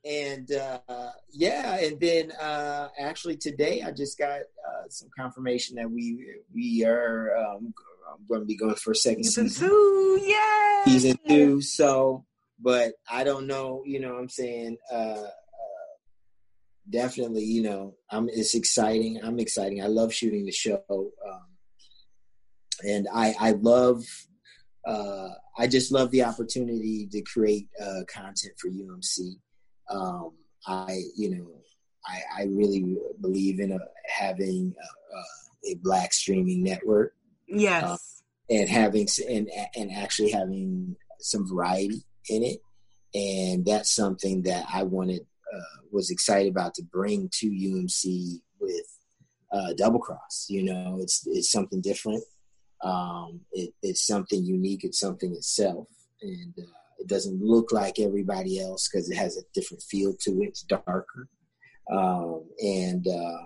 and uh, yeah, and then uh, actually today I just got uh, some confirmation that we we are um, going to be going for a second Season season. two, yeah. season two. So, but I don't know. You know, what I'm saying uh, uh, definitely. You know, I'm. It's exciting. I'm exciting. I love shooting the show, um, and I I love. Uh, I just love the opportunity to create uh, content for UMC. Um, I, you know, I, I really believe in a, having a, a black streaming network Yes. uh, and having and and actually having some variety in it, and that's something that I wanted uh, was excited about to bring to UMC with uh, Double Cross. You know, it's it's something different. Um, it, it's something unique. It's something itself, and uh, it doesn't look like everybody else because it has a different feel to it. It's darker, um, and uh,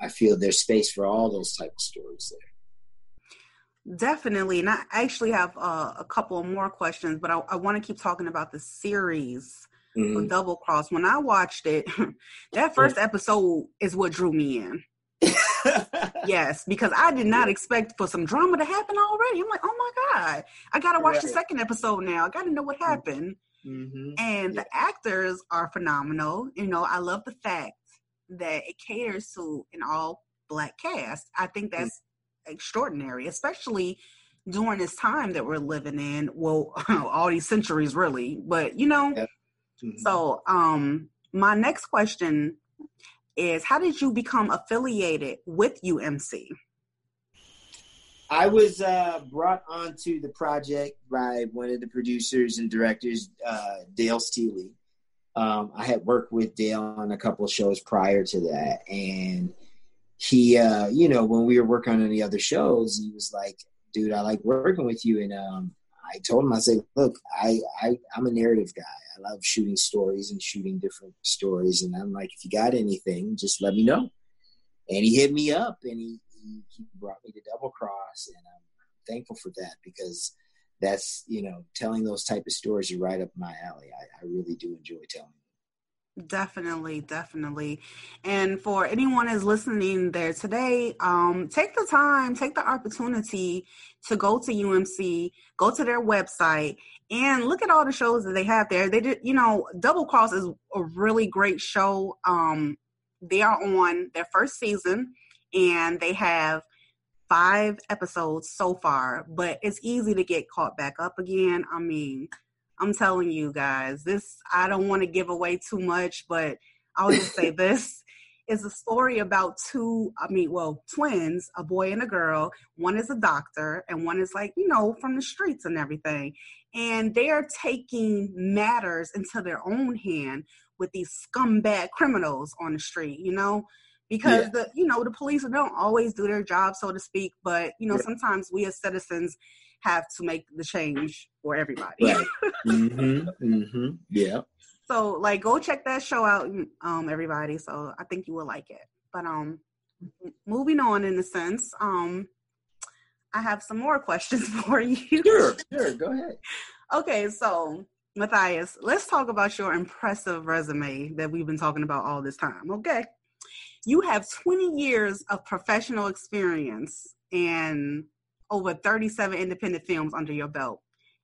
I feel there's space for all those type of stories there. Definitely, and I actually have uh, a couple more questions, but I, I want to keep talking about the series mm-hmm. of Double Cross. When I watched it, that first episode is what drew me in. yes, because I did not expect for some drama to happen already. I'm like, oh my god, I gotta watch right. the second episode now. I gotta know what happened. Mm-hmm. And yeah. the actors are phenomenal. You know, I love the fact that it caters to an all black cast. I think mm. that's mm-hmm. extraordinary, especially during this time that we're living in. Well, all these centuries, really. But you know, yeah. mm-hmm. so um, my next question is how did you become affiliated with UMC? I was uh, brought onto the project by one of the producers and directors, uh, Dale Steely. Um, I had worked with Dale on a couple shows prior to that, and he, uh, you know, when we were working on any other shows, he was like, "Dude, I like working with you," and um, I told him, I said, "Look, I, I, I'm a narrative guy. I love shooting stories and shooting different stories. And I'm like, if you got anything, just let me know. And he hit me up and he, he, he brought me to Double Cross. And I'm thankful for that because that's, you know, telling those type of stories are right up my alley. I, I really do enjoy telling Definitely, definitely. And for anyone is listening there today, um, take the time, take the opportunity to go to UMC, go to their website, and look at all the shows that they have there. They did, you know, Double Cross is a really great show. Um, they are on their first season, and they have five episodes so far, but it's easy to get caught back up again. I mean, I'm telling you guys, this, I don't want to give away too much, but I'll just say this is a story about two, I mean, well, twins, a boy and a girl. One is a doctor, and one is like, you know, from the streets and everything. And they are taking matters into their own hand with these scumbag criminals on the street, you know? Because yeah. the you know the police don't always do their job, so to speak, but you know yeah. sometimes we as citizens have to make the change for everybody. Right. mm-hmm, mm-hmm, yeah. So like go check that show out, um, everybody. So I think you will like it. But um moving on in a sense, um I have some more questions for you. Sure, sure, go ahead. Okay, so Matthias, let's talk about your impressive resume that we've been talking about all this time. Okay. You have 20 years of professional experience and over 37 independent films under your belt.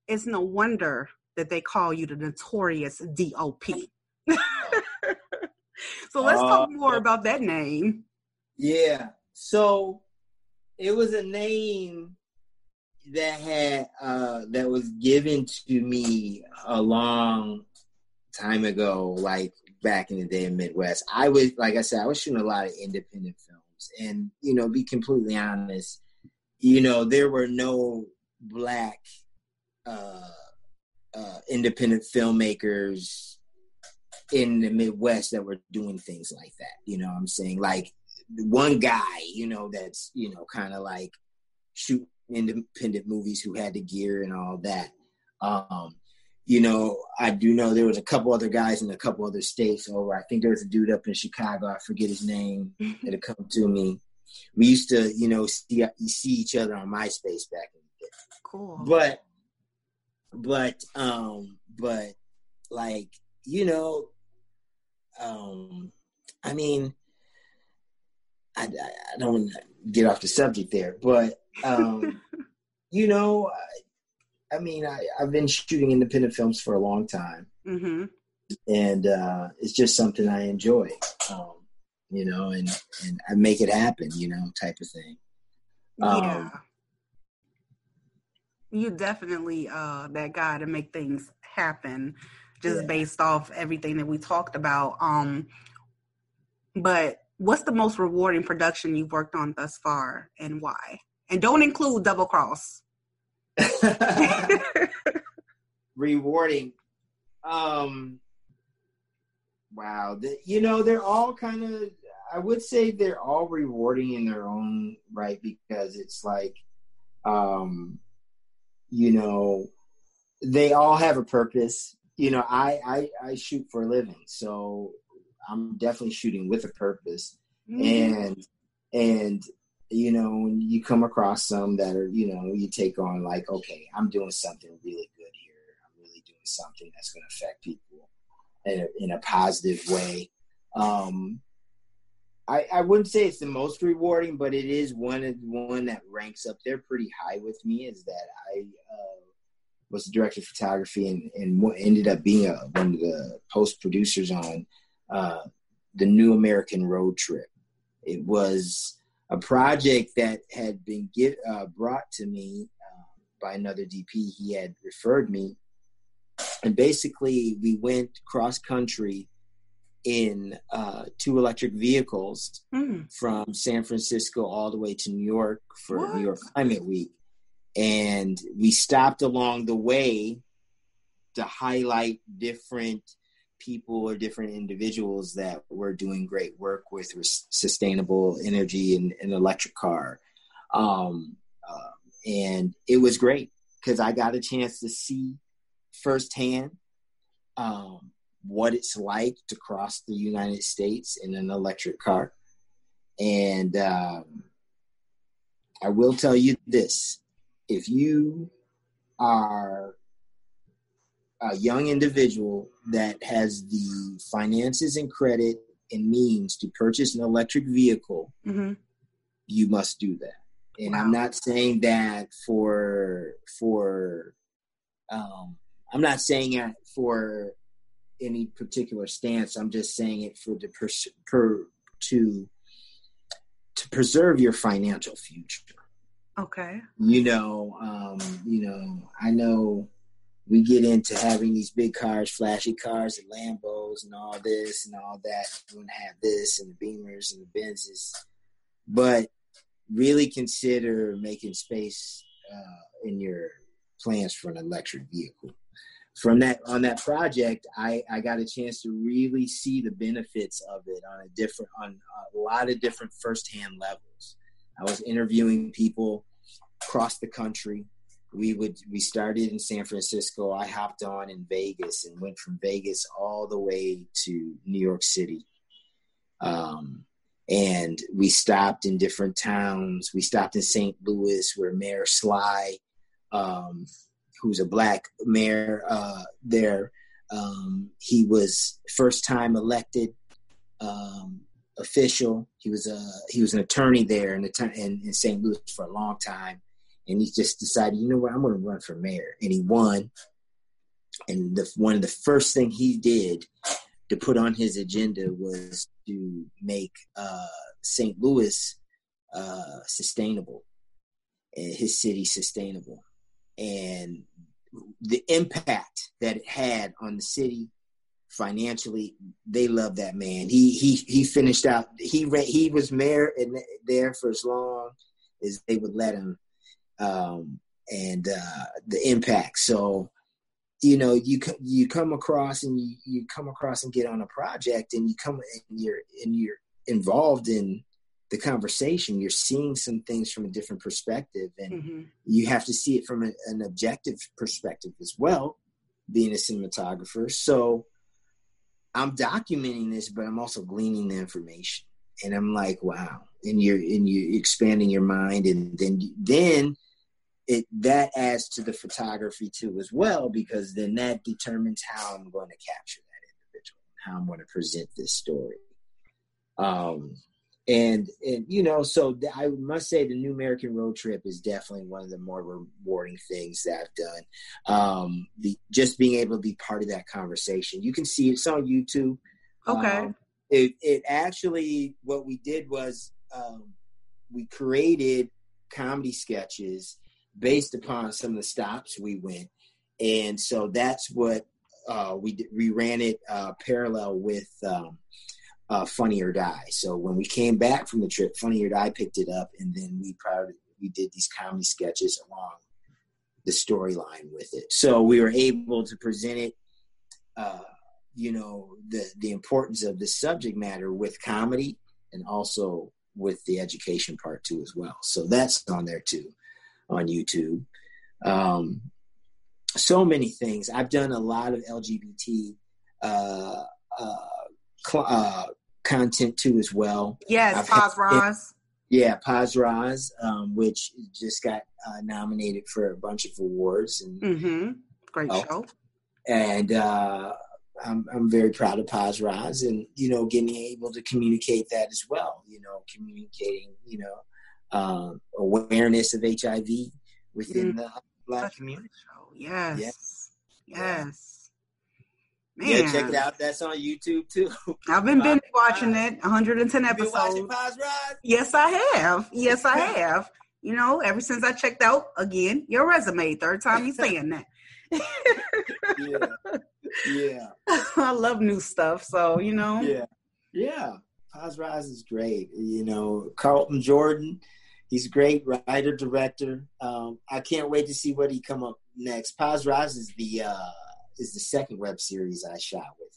It's no wonder that they call you the notorious DOP. so let's talk more about that name. Yeah. So it was a name that had uh that was given to me a long time ago, like back in the day in Midwest. I was like I said, I was shooting a lot of independent films. And, you know, be completely honest, you know, there were no black uh, uh, independent filmmakers in the Midwest that were doing things like that. You know what I'm saying? Like one guy, you know, that's, you know, kind of like shooting independent movies who had the gear and all that. Um, you know, I do know there was a couple other guys in a couple other states over. I think there was a dude up in Chicago. I forget his name. that had come to me we used to, you know, see, see each other on MySpace back in the day. Cool. But, but, um, but like, you know, um, I mean, I, I don't want to get off the subject there, but, um, you know, I, I mean, I, I've been shooting independent films for a long time. Mm-hmm. And uh, it's just something I enjoy. Um, you know, and and I make it happen, you know, type of thing. Yeah. Um, you definitely uh that guy to make things happen just yeah. based off everything that we talked about. Um but what's the most rewarding production you've worked on thus far and why? And don't include double cross. rewarding. Um, wow, the, you know they're all kind of. I would say they're all rewarding in their own right because it's like, um, you know, they all have a purpose. You know, I I, I shoot for a living, so I'm definitely shooting with a purpose, mm-hmm. and and you know when you come across some that are you know you take on like okay i'm doing something really good here i'm really doing something that's going to affect people in a, in a positive way um I, I wouldn't say it's the most rewarding, but it is one one that ranks up there pretty high with me. Is that I uh, was the director of photography and, and ended up being a, one of the post producers on uh, the New American Road Trip. It was a project that had been get, uh, brought to me uh, by another DP. He had referred me, and basically we went cross country in uh, two electric vehicles mm. from San Francisco all the way to New York for what? New York Climate Week, and we stopped along the way to highlight different people or different individuals that were doing great work with sustainable energy and an electric car. Um, uh, and it was great because I got a chance to see firsthand um, what it's like to cross the United States in an electric car. And um, I will tell you this if you are a young individual that has the finances and credit and means to purchase an electric vehicle, mm-hmm. you must do that. And wow. I'm not saying that for for um, I'm not saying it for any particular stance. I'm just saying it for the per, per to to preserve your financial future. Okay. You know, um, you know, I know we get into having these big cars, flashy cars, and Lambos, and all this and all that. We're gonna have this and the Beamers and the Benzes, but really consider making space uh, in your plans for an electric vehicle. From that on that project, I, I got a chance to really see the benefits of it on a different on a lot of different firsthand levels. I was interviewing people across the country we would we started in San Francisco. I hopped on in Vegas and went from Vegas all the way to New York City. Um, and we stopped in different towns. We stopped in St. Louis, where Mayor Slay, um, who's a black mayor uh, there, um, he was first time elected um, official. He was a he was an attorney there in, the in, in St. Louis for a long time and he just decided, you know what, I'm going to run for mayor, and he won. And the, one of the first thing he did to put on his agenda was to make uh, St. Louis uh, sustainable, his city sustainable, and the impact that it had on the city financially they love that man he he he finished out he ran, he was mayor in there for as long as they would let him um, and uh, the impact. So, you know, you you come across and you, you come across and get on a project, and you come and you're and you're involved in the conversation. You're seeing some things from a different perspective, and mm-hmm. you have to see it from a, an objective perspective as well. Being a cinematographer, so I'm documenting this, but I'm also gleaning the information, and I'm like, wow, and you're and you're expanding your mind, and then then it that adds to the photography too as well because then that determines how I'm going to capture that individual, how I'm going to present this story. Um, and and you know, so I must say the New American Road Trip is definitely one of the more rewarding things that I've done. Um, the, just being able to be part of that conversation. You can see it's on YouTube. Okay. Um, it it actually what we did was um, we created comedy sketches based upon some of the stops we went. And so that's what uh, we we ran it uh, parallel with um, uh, Funny or Die. So when we came back from the trip, Funny or Die picked it up, and then we probably we did these comedy sketches along the storyline with it. So we were able to present it, uh, you know, the the importance of the subject matter with comedy and also with the education part too as well. So that's on there too, on YouTube. Um, so many things. I've done a lot of LGBT uh, uh, cl- uh, content too as well. Yes, Paz Roz. Yeah, Paz Roz, um, which just got uh, nominated for a bunch of awards and mm-hmm. great oh, show. And uh, I'm I'm very proud of Paz Roz, and you know, getting able to communicate that as well. You know, communicating you know um, awareness of HIV within mm-hmm. the black community. Yes. Yes. yes. Man. Yeah, check it out. That's on YouTube too. I've been binge watching it. 110 episodes. watching Yes, I have. Yes, I have. you know, ever since I checked out again your resume, third time you saying that. yeah. Yeah. I love new stuff. So, you know. Yeah. Yeah. Paz Rise is great. You know, Carlton Jordan, he's a great writer, director. Um, I can't wait to see what he come up next. Paz Rise is the uh is the second web series I shot with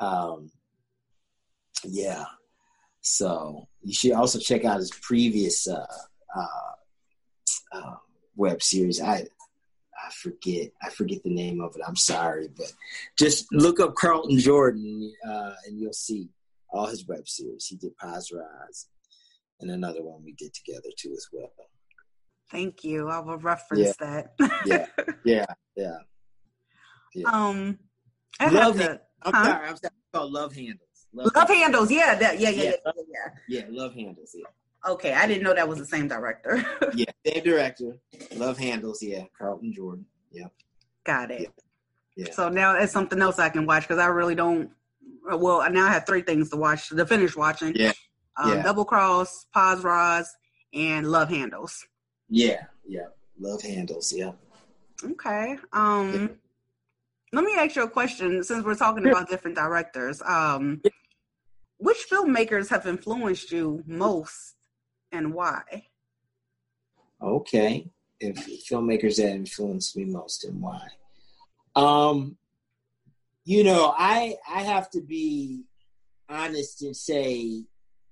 him. Um, yeah. So you should also check out his previous uh, uh, uh, web series. I I forget I forget the name of it. I'm sorry, but just look up Carlton Jordan uh, and you'll see all his web series. He did Paz Rise and another one we did together too as well. Thank you. I will reference yeah. that. yeah, yeah, yeah. Yeah. Um, I love to, I'm huh? sorry. I'm sorry. called Love Handles. Love, love handles. handles. Yeah, that, yeah, yeah, yeah, yeah, yeah. Yeah, Love Handles. Yeah. Okay, I didn't know that was the same director. yeah, same director. Love Handles. Yeah, Carlton Jordan. Yeah. Got it. Yeah. yeah. So now it's something else I can watch because I really don't. Well, now I have three things to watch to finish watching. Yeah. Um, yeah. Double Cross, Paz Roz, and Love Handles. Yeah, yeah. Love Handles. Yeah. Okay. Um let me ask you a question since we're talking about different directors. Um, which filmmakers have influenced you most and why? Okay. If filmmakers that influenced me most and why. Um, you know, I I have to be honest and say,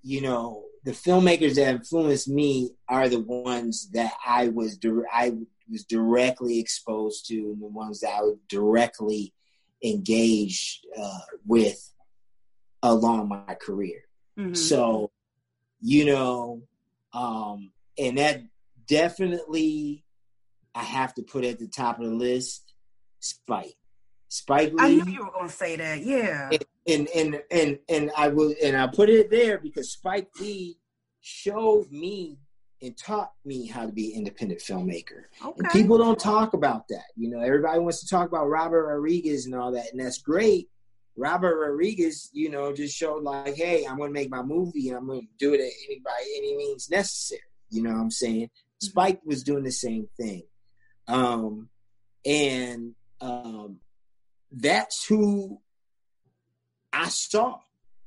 you know, the filmmakers that influenced me are the ones that I was I was directly exposed to and the ones that I was directly engaged uh, with along my career. Mm-hmm. So, you know, um, and that definitely I have to put at the top of the list Spike. Spike Lee. I knew you were going to say that. Yeah. And, and and and and I will and I put it there because Spike Lee showed me and taught me how to be an independent filmmaker. Okay. And people don't talk about that. You know, everybody wants to talk about Robert Rodriguez and all that, and that's great. Robert Rodriguez, you know, just showed like, hey, I'm gonna make my movie and I'm gonna do it at any by any means necessary. You know what I'm saying? Mm-hmm. Spike was doing the same thing. Um and um that's who I saw.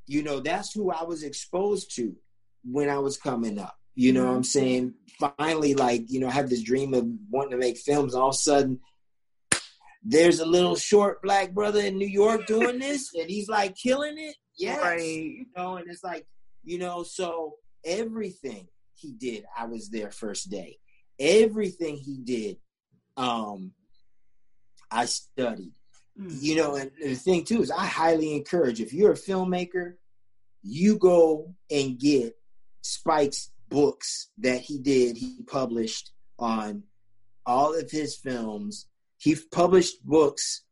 You know, that's who I was exposed to when I was coming up. You know what I'm saying? Finally, like, you know, I have this dream of wanting to make films. All of a sudden, there's a little short black brother in New York doing this, and he's like killing it. Yes. Right. You know, and it's like, you know, so everything he did, I was there first day. Everything he did, um, I studied. Mm. You know, and the thing too is I highly encourage if you're a filmmaker, you go and get Spike's books that he did, he published on all of his films. He published books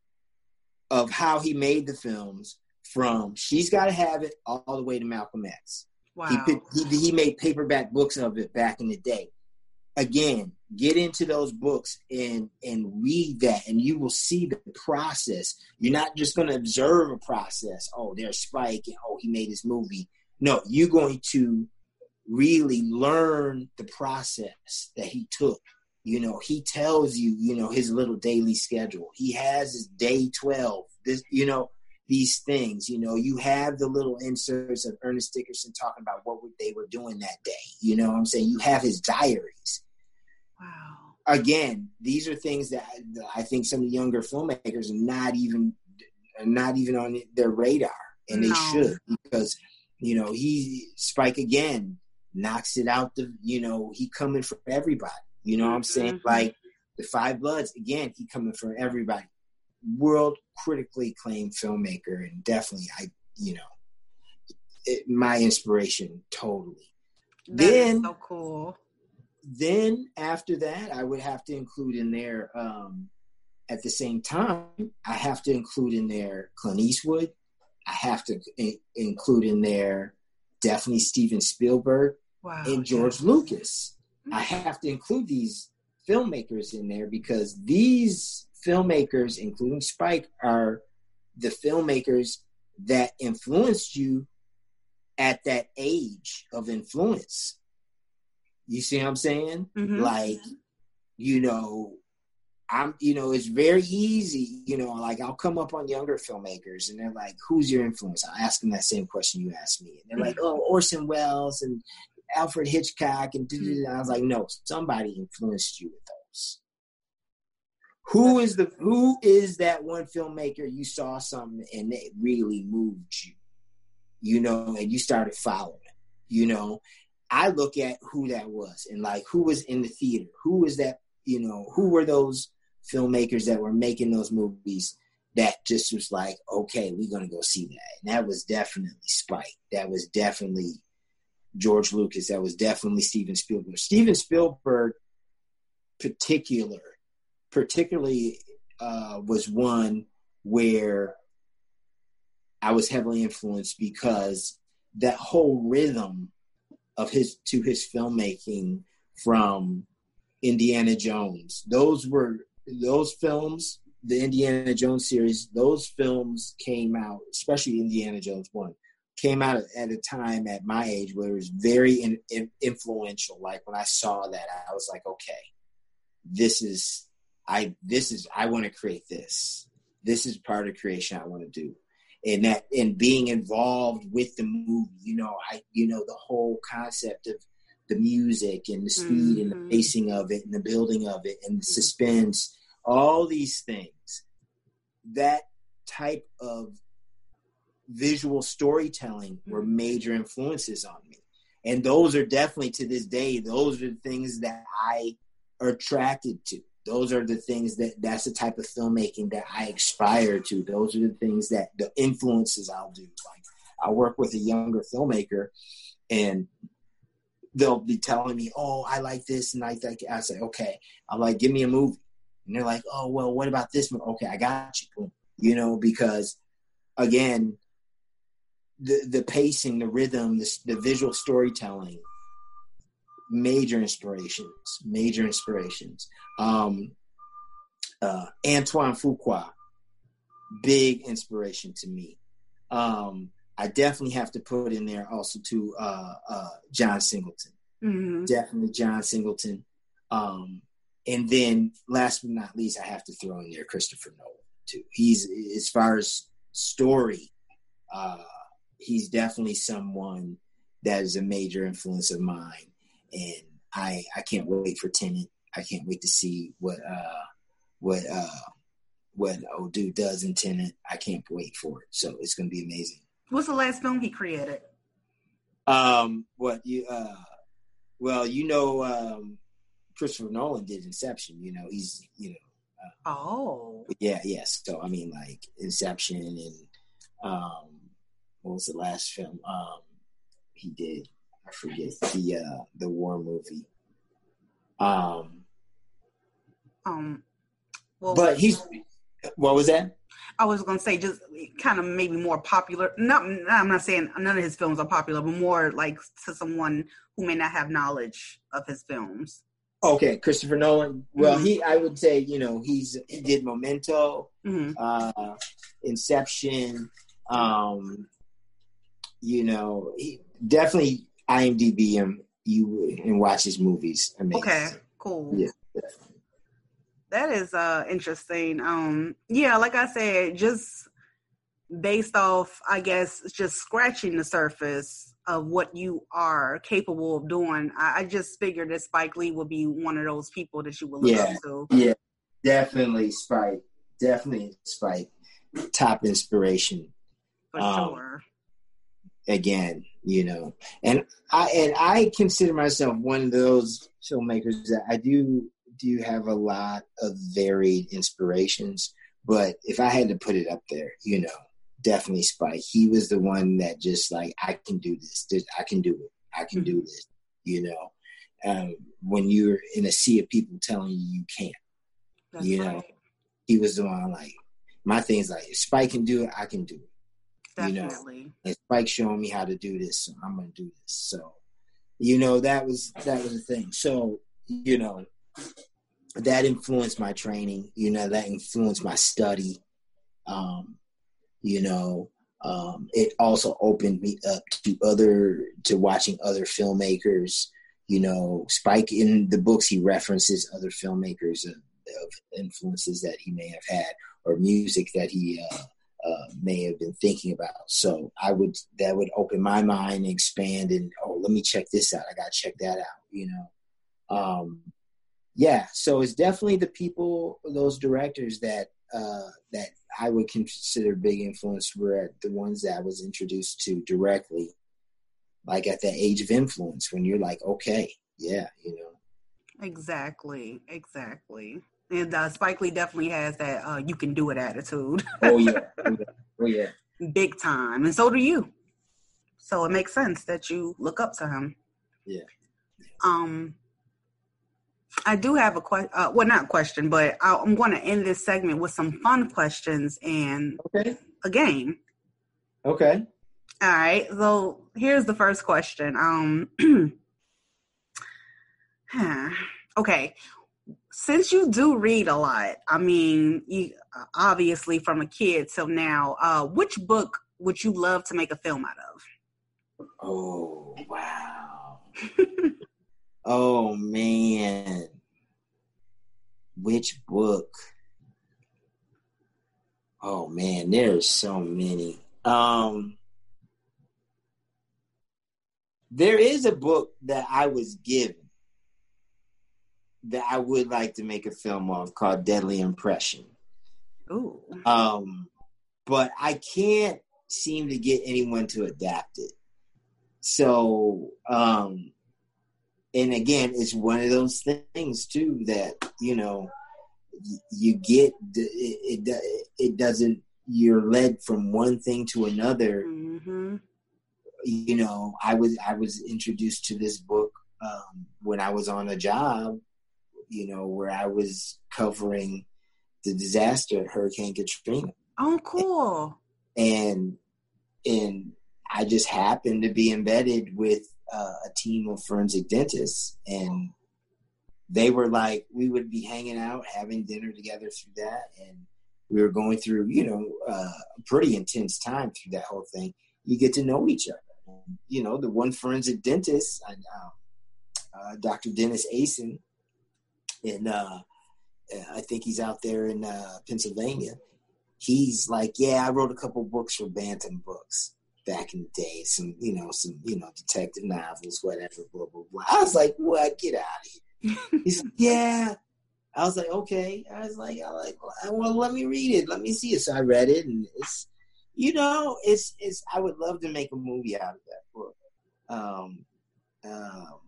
of how he made the films from She's Gotta Have It all the way to Malcolm X. Wow. He, he, he made paperback books of it back in the day. Again, get into those books and and read that and you will see the process you're not just going to observe a process oh there's spike and oh he made his movie no you're going to really learn the process that he took. You know, he tells you, you know, his little daily schedule. He has his day 12. This, you know, these things. You know, you have the little inserts of Ernest Dickerson talking about what they were doing that day. You know what I'm saying? You have his diaries. Wow. again, these are things that I think some younger filmmakers are not even not even on their radar, and they should because you know he Spike again knocks it out the you know he coming for everybody. You know what I'm saying? Mm-hmm. Like the Five Bloods again, he coming for everybody. World critically acclaimed filmmaker, and definitely I you know it, my inspiration totally. That then so cool then after that, I would have to include in there. Um, at the same time, I have to include in there Clint Eastwood. I have to in- include in there definitely Steven Spielberg wow. and George Lucas. I have to include these filmmakers in there because these filmmakers, including Spike, are the filmmakers that influenced you at that age of influence. You see what I'm saying? Mm-hmm. Like, you know, I'm, you know, it's very easy, you know, like I'll come up on younger filmmakers and they're like, who's your influence? I'll ask them that same question you asked me. And they're like, oh, Orson Welles and Alfred Hitchcock. And mm-hmm. I was like, no, somebody influenced you with those. Who is the who is that one filmmaker you saw something and it really moved you, you know, and you started following, you know, I look at who that was and like who was in the theater, who was that, you know, who were those filmmakers that were making those movies that just was like, okay, we're gonna go see that. And that was definitely Spike. That was definitely George Lucas. That was definitely Steven Spielberg. Steven Spielberg, particular, particularly, uh, was one where I was heavily influenced because that whole rhythm of his to his filmmaking from Indiana Jones. Those were those films, the Indiana Jones series. Those films came out, especially Indiana Jones one, came out at a time at my age where it was very in, in, influential. Like when I saw that, I was like, okay, this is I this is I want to create this. This is part of creation I want to do and that and being involved with the movie you know i you know the whole concept of the music and the speed mm-hmm. and the mm-hmm. pacing of it and the building of it and the mm-hmm. suspense all these things that type of visual storytelling were mm-hmm. major influences on me and those are definitely to this day those are the things that i are attracted to those are the things that that's the type of filmmaking that I aspire to. Those are the things that the influences I'll do. Like I work with a younger filmmaker and they'll be telling me, Oh, I like this and I like I say, Okay. I'm like, give me a movie. And they're like, Oh, well, what about this one? Okay, I got you. You know, because again, the the pacing, the rhythm, the, the visual storytelling, major inspirations, major inspirations. Um, uh, Antoine Fuqua, big inspiration to me. Um, I definitely have to put in there also to uh, uh, John Singleton. Mm-hmm. Definitely John Singleton. Um, and then last but not least, I have to throw in there Christopher Nolan too. He's as far as story, uh, he's definitely someone that is a major influence of mine and I I can't wait for Tenet. I can't wait to see what uh what uh what dude does in Tenet. I can't wait for it. So it's gonna be amazing. What's the last film he created? Um, what you uh, well, you know, um, Christopher Nolan did Inception. You know, he's you know. Uh, oh. Yeah. Yes. So I mean, like Inception and um, what was the last film um he did? I forget the uh, the war movie. Um, um, well, but he's what was that? I was gonna say just kind of maybe more popular. Not, I'm not saying none of his films are popular, but more like to someone who may not have knowledge of his films. Okay, Christopher Nolan. Well, mm-hmm. he I would say you know he's he did Memento, mm-hmm. uh, Inception. Um, you know, he definitely IMDb him you and watch his movies. Amazing. Okay, cool. Yeah. That is uh interesting. Um yeah, like I said, just based off I guess just scratching the surface of what you are capable of doing. I, I just figured that Spike Lee would be one of those people that you would look yeah, up to. Yeah, definitely Spike. Definitely Spike. Top inspiration. For Um, sure. Again, you know. And I and I consider myself one of those filmmakers that I do do have a lot of varied inspirations. But if I had to put it up there, you know, definitely Spike. He was the one that just like I can do this. I can do it. I can do this. You know, um, when you're in a sea of people telling you you can't, That's you know, right. he was the one. Like my thing is like, if Spike can do it, I can do it. You know. Definitely. and Spike showing me how to do this, so I'm gonna do this. So, you know, that was that was the thing. So, you know, that influenced my training. You know, that influenced my study. Um, you know, um, it also opened me up to other to watching other filmmakers. You know, Spike in the books he references other filmmakers of, of influences that he may have had or music that he uh, uh, may have been thinking about. So I would that would open my mind and expand and oh let me check this out. I gotta check that out, you know. Um yeah, so it's definitely the people, those directors that uh that I would consider big influence were the ones that I was introduced to directly, like at that age of influence when you're like, okay, yeah, you know. Exactly. Exactly. And uh, Spike Lee definitely has that uh, you can do it attitude. Oh yeah. oh yeah. Oh yeah. Big time. And so do you. So it makes sense that you look up to him. Yeah. Um, I do have a question. Uh, well, not question, but I, I'm going to end this segment with some fun questions and Okay. a game. Okay. All right. So here's the first question. Um, okay. Since you do read a lot, I mean, you obviously from a kid till now, uh, which book would you love to make a film out of? Oh wow. oh man. Which book? Oh man, there's so many. Um there is a book that I was given that I would like to make a film of called Deadly Impression. Ooh. Um, but I can't seem to get anyone to adapt it. So, um, and again, it's one of those things too that you know you get it. It, it doesn't. You're led from one thing to another. hmm You know, I was I was introduced to this book um, when I was on a job. You know, where I was covering the disaster at Hurricane Katrina Oh, cool. and and I just happened to be embedded with uh, a team of forensic dentists, and they were like, we would be hanging out, having dinner together through that, and we were going through, you know, uh, a pretty intense time through that whole thing. You get to know each other. And, you know, the one forensic dentist, uh, uh, Dr. Dennis Asen, and uh, I think he's out there in uh, Pennsylvania he's like, yeah, I wrote a couple books for Bantam Books back in the day, some you know, some you know, detective novels, whatever, blah blah blah. I was like, what? Get out of here. He's like, yeah. I was like, okay. I was like, I like, well, let me read it. Let me see it. So I read it, and it's, you know, it's it's. I would love to make a movie out of that book. Um, um,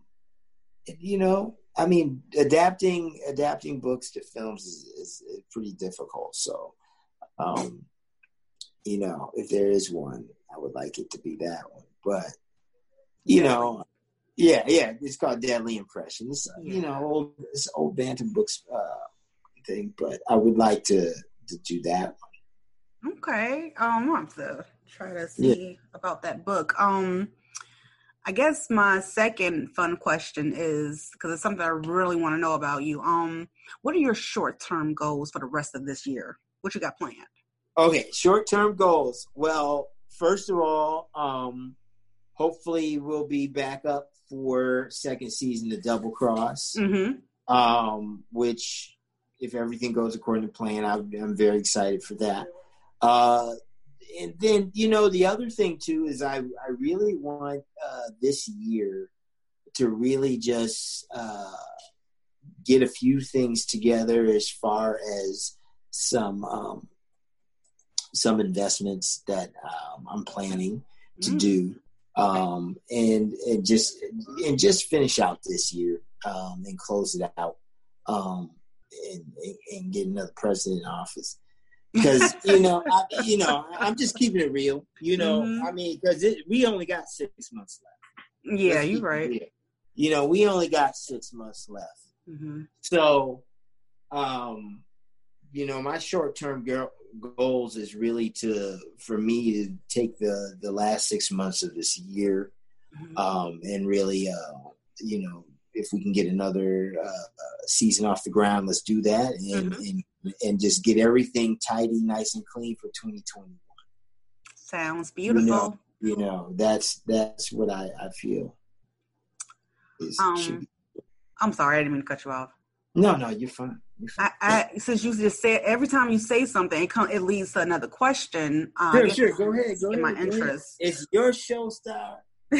you know, I mean, adapting adapting books to films is, is, pretty difficult. So, um, you know, if there is one, I would like it to be that one. But you know, yeah, yeah, it's called Deadly Impression. It's uh, you know, old it's old Bantam books uh, thing, but I would like to to do that one. Okay. Um, I'll have to try to see about that book. Um, I guess my second fun question is because it's something I really want to know about you. Um, what are your short term goals for the rest of this year? What you got planned? Okay, short term goals. Well, first of all, um, hopefully we'll be back up for second season of Double Cross, Mm-hmm. um, which, if everything goes according to plan, I'm, I'm very excited for that. Uh, and then you know the other thing too is I I really want uh, this year to really just uh, get a few things together as far as some um, some investments that um, I'm planning to mm. do, um, and and just and just finish out this year um, and close it out, um, and, and get another president in office. Because you know, I, you know, I'm just keeping it real. You know, mm-hmm. I mean, because we only got six months left. Yeah, you're right. You know, we only got six months left. Mm-hmm. So, um, you know, my short term goals is really to for me to take the the last six months of this year, mm-hmm. um, and really, uh, you know, if we can get another uh, uh season off the ground, let's do that, and, mm-hmm. and and just get everything tidy, nice and clean for 2021. Sounds beautiful. You know, you know that's that's what I I feel. Um, I'm sorry, I didn't mean to cut you off. No, no, you're fine. You're fine. I, I, since you just said every time you say something, it, come, it leads to another question. Uh, sure, sure. Go ahead. Go in ahead. my interest. It's your show, star.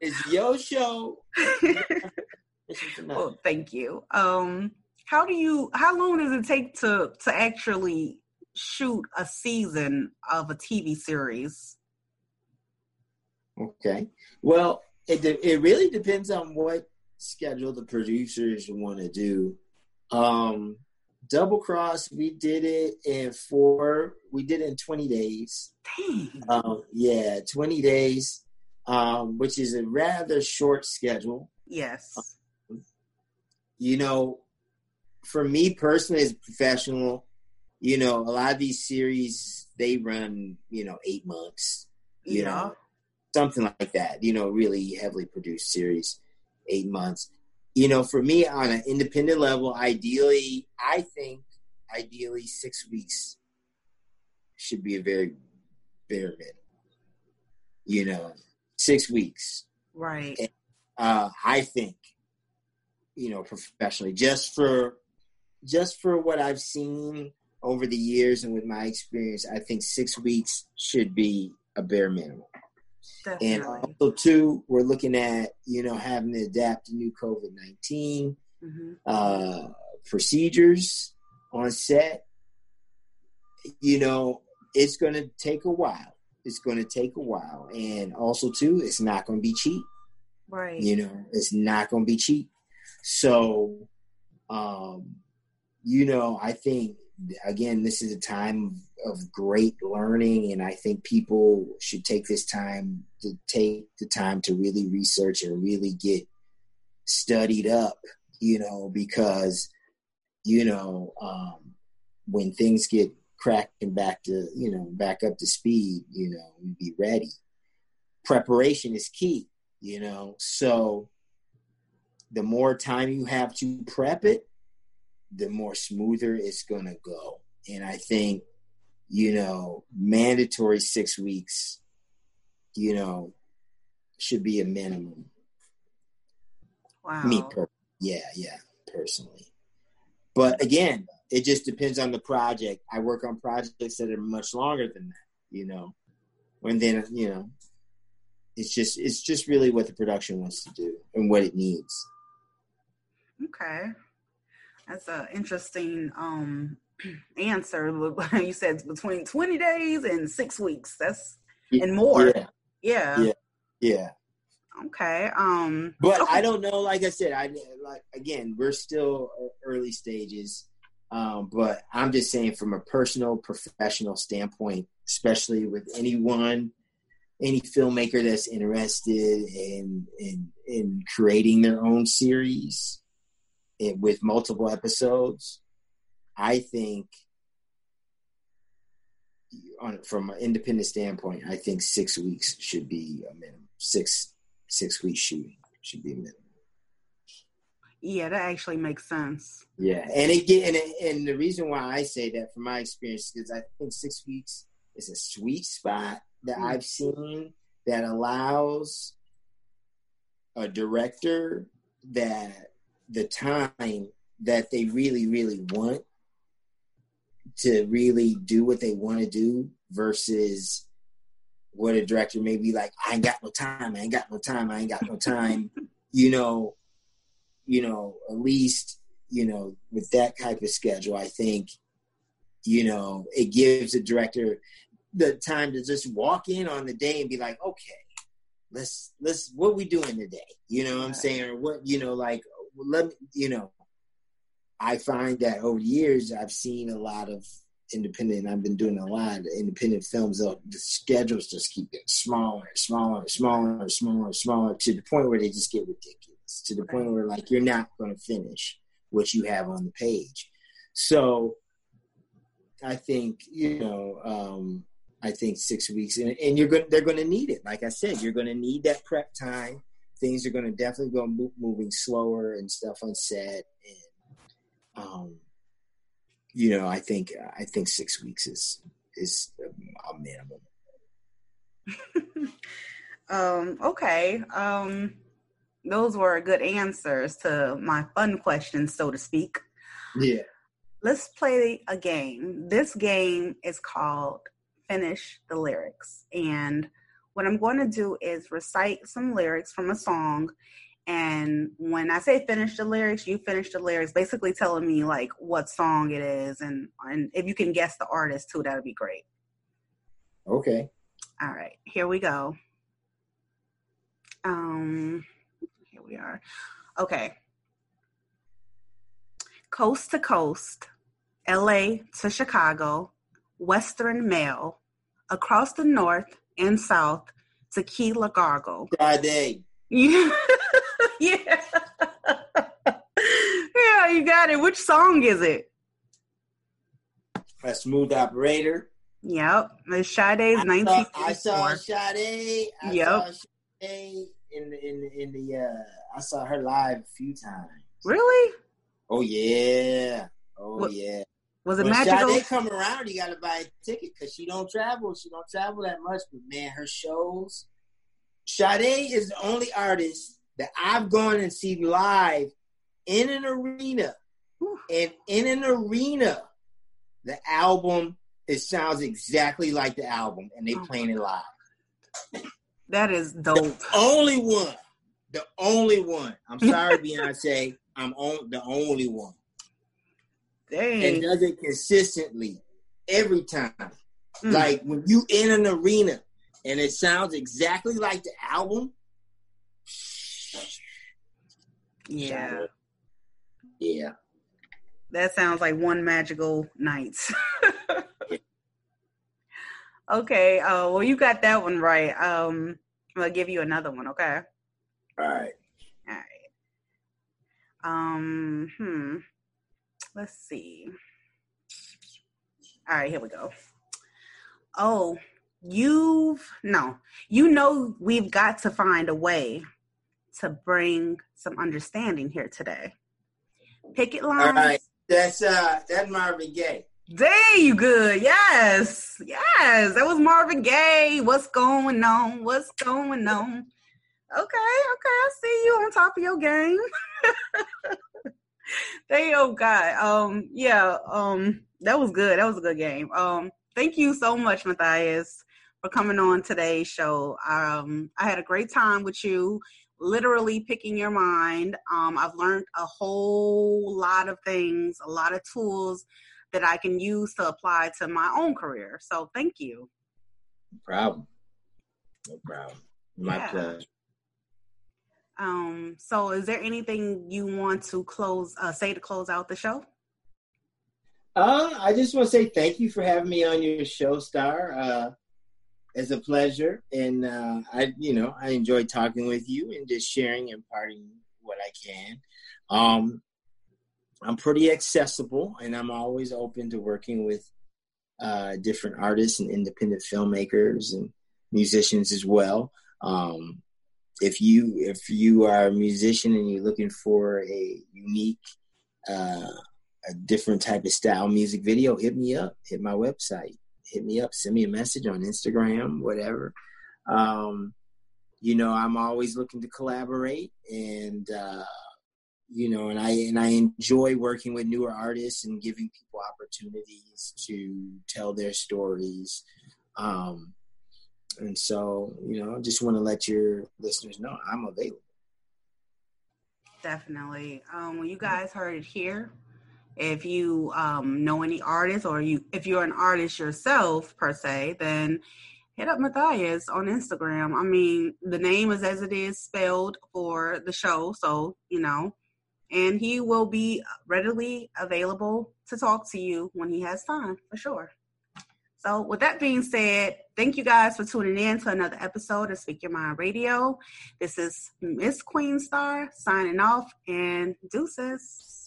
it's your show. well, thank you. Um, how do you? How long does it take to to actually shoot a season of a TV series? Okay. Well, it it really depends on what schedule the producers want to do. Um, Double Cross, we did it in four. We did it in twenty days. Um, yeah, twenty days, um, which is a rather short schedule. Yes. Um, you know, for me personally, as a professional, you know, a lot of these series they run, you know, eight months. You yeah. know, something like that. You know, really heavily produced series eight months. You know, for me on an independent level, ideally, I think ideally six weeks should be a very bare minimum. You know, six weeks. Right. And, uh, I think, you know, professionally, just for just for what I've seen over the years and with my experience, I think six weeks should be a bare minimum. Definitely. And also, too, we're looking at you know having to adapt to new COVID 19 mm-hmm. uh, procedures on set. You know, it's going to take a while. It's going to take a while, and also too, it's not going to be cheap. Right. You know, it's not going to be cheap. So, um, you know, I think again, this is a time of great learning, and I think people should take this time to take the time to really research and really get studied up, you know, because you know um, when things get cracking back to you know back up to speed, you know, be ready. Preparation is key, you know, so the more time you have to prep it the more smoother it's going to go. And I think, you know, mandatory six weeks, you know, should be a minimum. Wow. Me, per- yeah, yeah, personally. But again, it just depends on the project. I work on projects that are much longer than that, you know. And then, you know, it's just it's just really what the production wants to do and what it needs. Okay. That's an interesting um, answer. you said between 20 days and six weeks. That's and more. Yeah. Yeah. Yeah. yeah. Okay. Um but okay. I don't know like I said I like again we're still early stages um but I'm just saying from a personal professional standpoint especially with anyone any filmmaker that's interested in in in creating their own series it, with multiple episodes, I think on from an independent standpoint, I think six weeks should be a minimum. Six six weeks shooting should be a minimum. Yeah, that actually makes sense. Yeah, and it get and and the reason why I say that from my experience is I think six weeks is a sweet spot that mm. I've seen that allows a director that the time that they really, really want to really do what they want to do versus what a director may be like, I ain't got no time, I ain't got no time, I ain't got no time. you know, you know, at least, you know, with that type of schedule, I think, you know, it gives the director the time to just walk in on the day and be like, okay, let's let's what we doing today? You know what I'm saying? Or what, you know, like let me, you know, I find that over the years I've seen a lot of independent. I've been doing a lot of independent films. The schedules just keep getting smaller and smaller and smaller and smaller and smaller to the point where they just get ridiculous. To the point where like you're not going to finish what you have on the page. So I think you know. Um, I think six weeks, and, and you're going. They're going to need it. Like I said, you're going to need that prep time. Things are going to definitely go move, moving slower and stuff on set, and um, you know, I think I think six weeks is is a minimum. um, okay. Um, those were good answers to my fun questions, so to speak. Yeah. Let's play a game. This game is called Finish the Lyrics. And what I'm going to do is recite some lyrics from a song and when I say finish the lyrics, you finish the lyrics, basically telling me like what song it is, and and if you can guess the artist too, that would be great. Okay. All right, here we go. Um, here we are. Okay. Coast to coast, L.A. to Chicago, Western Mail, across the North and South, to Key Largo. Friday. Yeah. yeah. yeah, you got it. Which song is it? A smooth operator. Yep. It's Sade's 1964. I saw Sade. I yep. saw Sade in the, in the, in the uh, I saw her live a few times. Really? Oh yeah. Oh what, yeah. Was it when magical? Sade come around, you gotta buy a ticket because she don't travel. She don't travel that much, but man, her shows. Sade is the only artist that I've gone and seen live in an arena. And in an arena, the album it sounds exactly like the album, and they oh playing it live. That is dope. The only one. The only one. I'm sorry, Beyonce. I'm on the only one. Dang. And does it consistently every time. Mm. Like when you in an arena and it sounds exactly like the album, yeah. Yeah. That sounds like one magical night. okay. Uh, well, you got that one right. Um, I'm gonna give you another one. Okay. All right. All right. Um. Hmm. Let's see. All right. Here we go. Oh, you've no. You know we've got to find a way to bring some understanding here today. Picket lines. All right. That's uh that's Marvin Gaye. There you good. Yes. Yes. That was Marvin Gaye. What's going on? What's going on? Okay, okay. I see you on top of your game. there you go, Um, yeah, um, that was good. That was a good game. Um, thank you so much, Matthias, for coming on today's show. Um, I had a great time with you literally picking your mind. Um, I've learned a whole lot of things, a lot of tools that I can use to apply to my own career. So thank you. No problem. No problem. My yeah. pleasure. Um, so is there anything you want to close uh, say to close out the show? Uh, I just want to say thank you for having me on your show, Star. Uh, it's a pleasure, and uh, I, you know, I enjoy talking with you and just sharing and imparting what I can. Um, I'm pretty accessible, and I'm always open to working with uh, different artists and independent filmmakers and musicians as well. Um, if you if you are a musician and you're looking for a unique, uh, a different type of style music video, hit me up. Hit my website hit me up, send me a message on Instagram, whatever. Um, you know, I'm always looking to collaborate and uh, you know, and I and I enjoy working with newer artists and giving people opportunities to tell their stories. Um, and so, you know, just want to let your listeners know I'm available. Definitely. Um, well, you guys heard it here. If you um, know any artists, or you if you're an artist yourself per se, then hit up Matthias on Instagram. I mean, the name is as it is spelled for the show, so you know, and he will be readily available to talk to you when he has time for sure. So, with that being said, thank you guys for tuning in to another episode of Speak Your Mind Radio. This is Miss Queen Star signing off and deuces.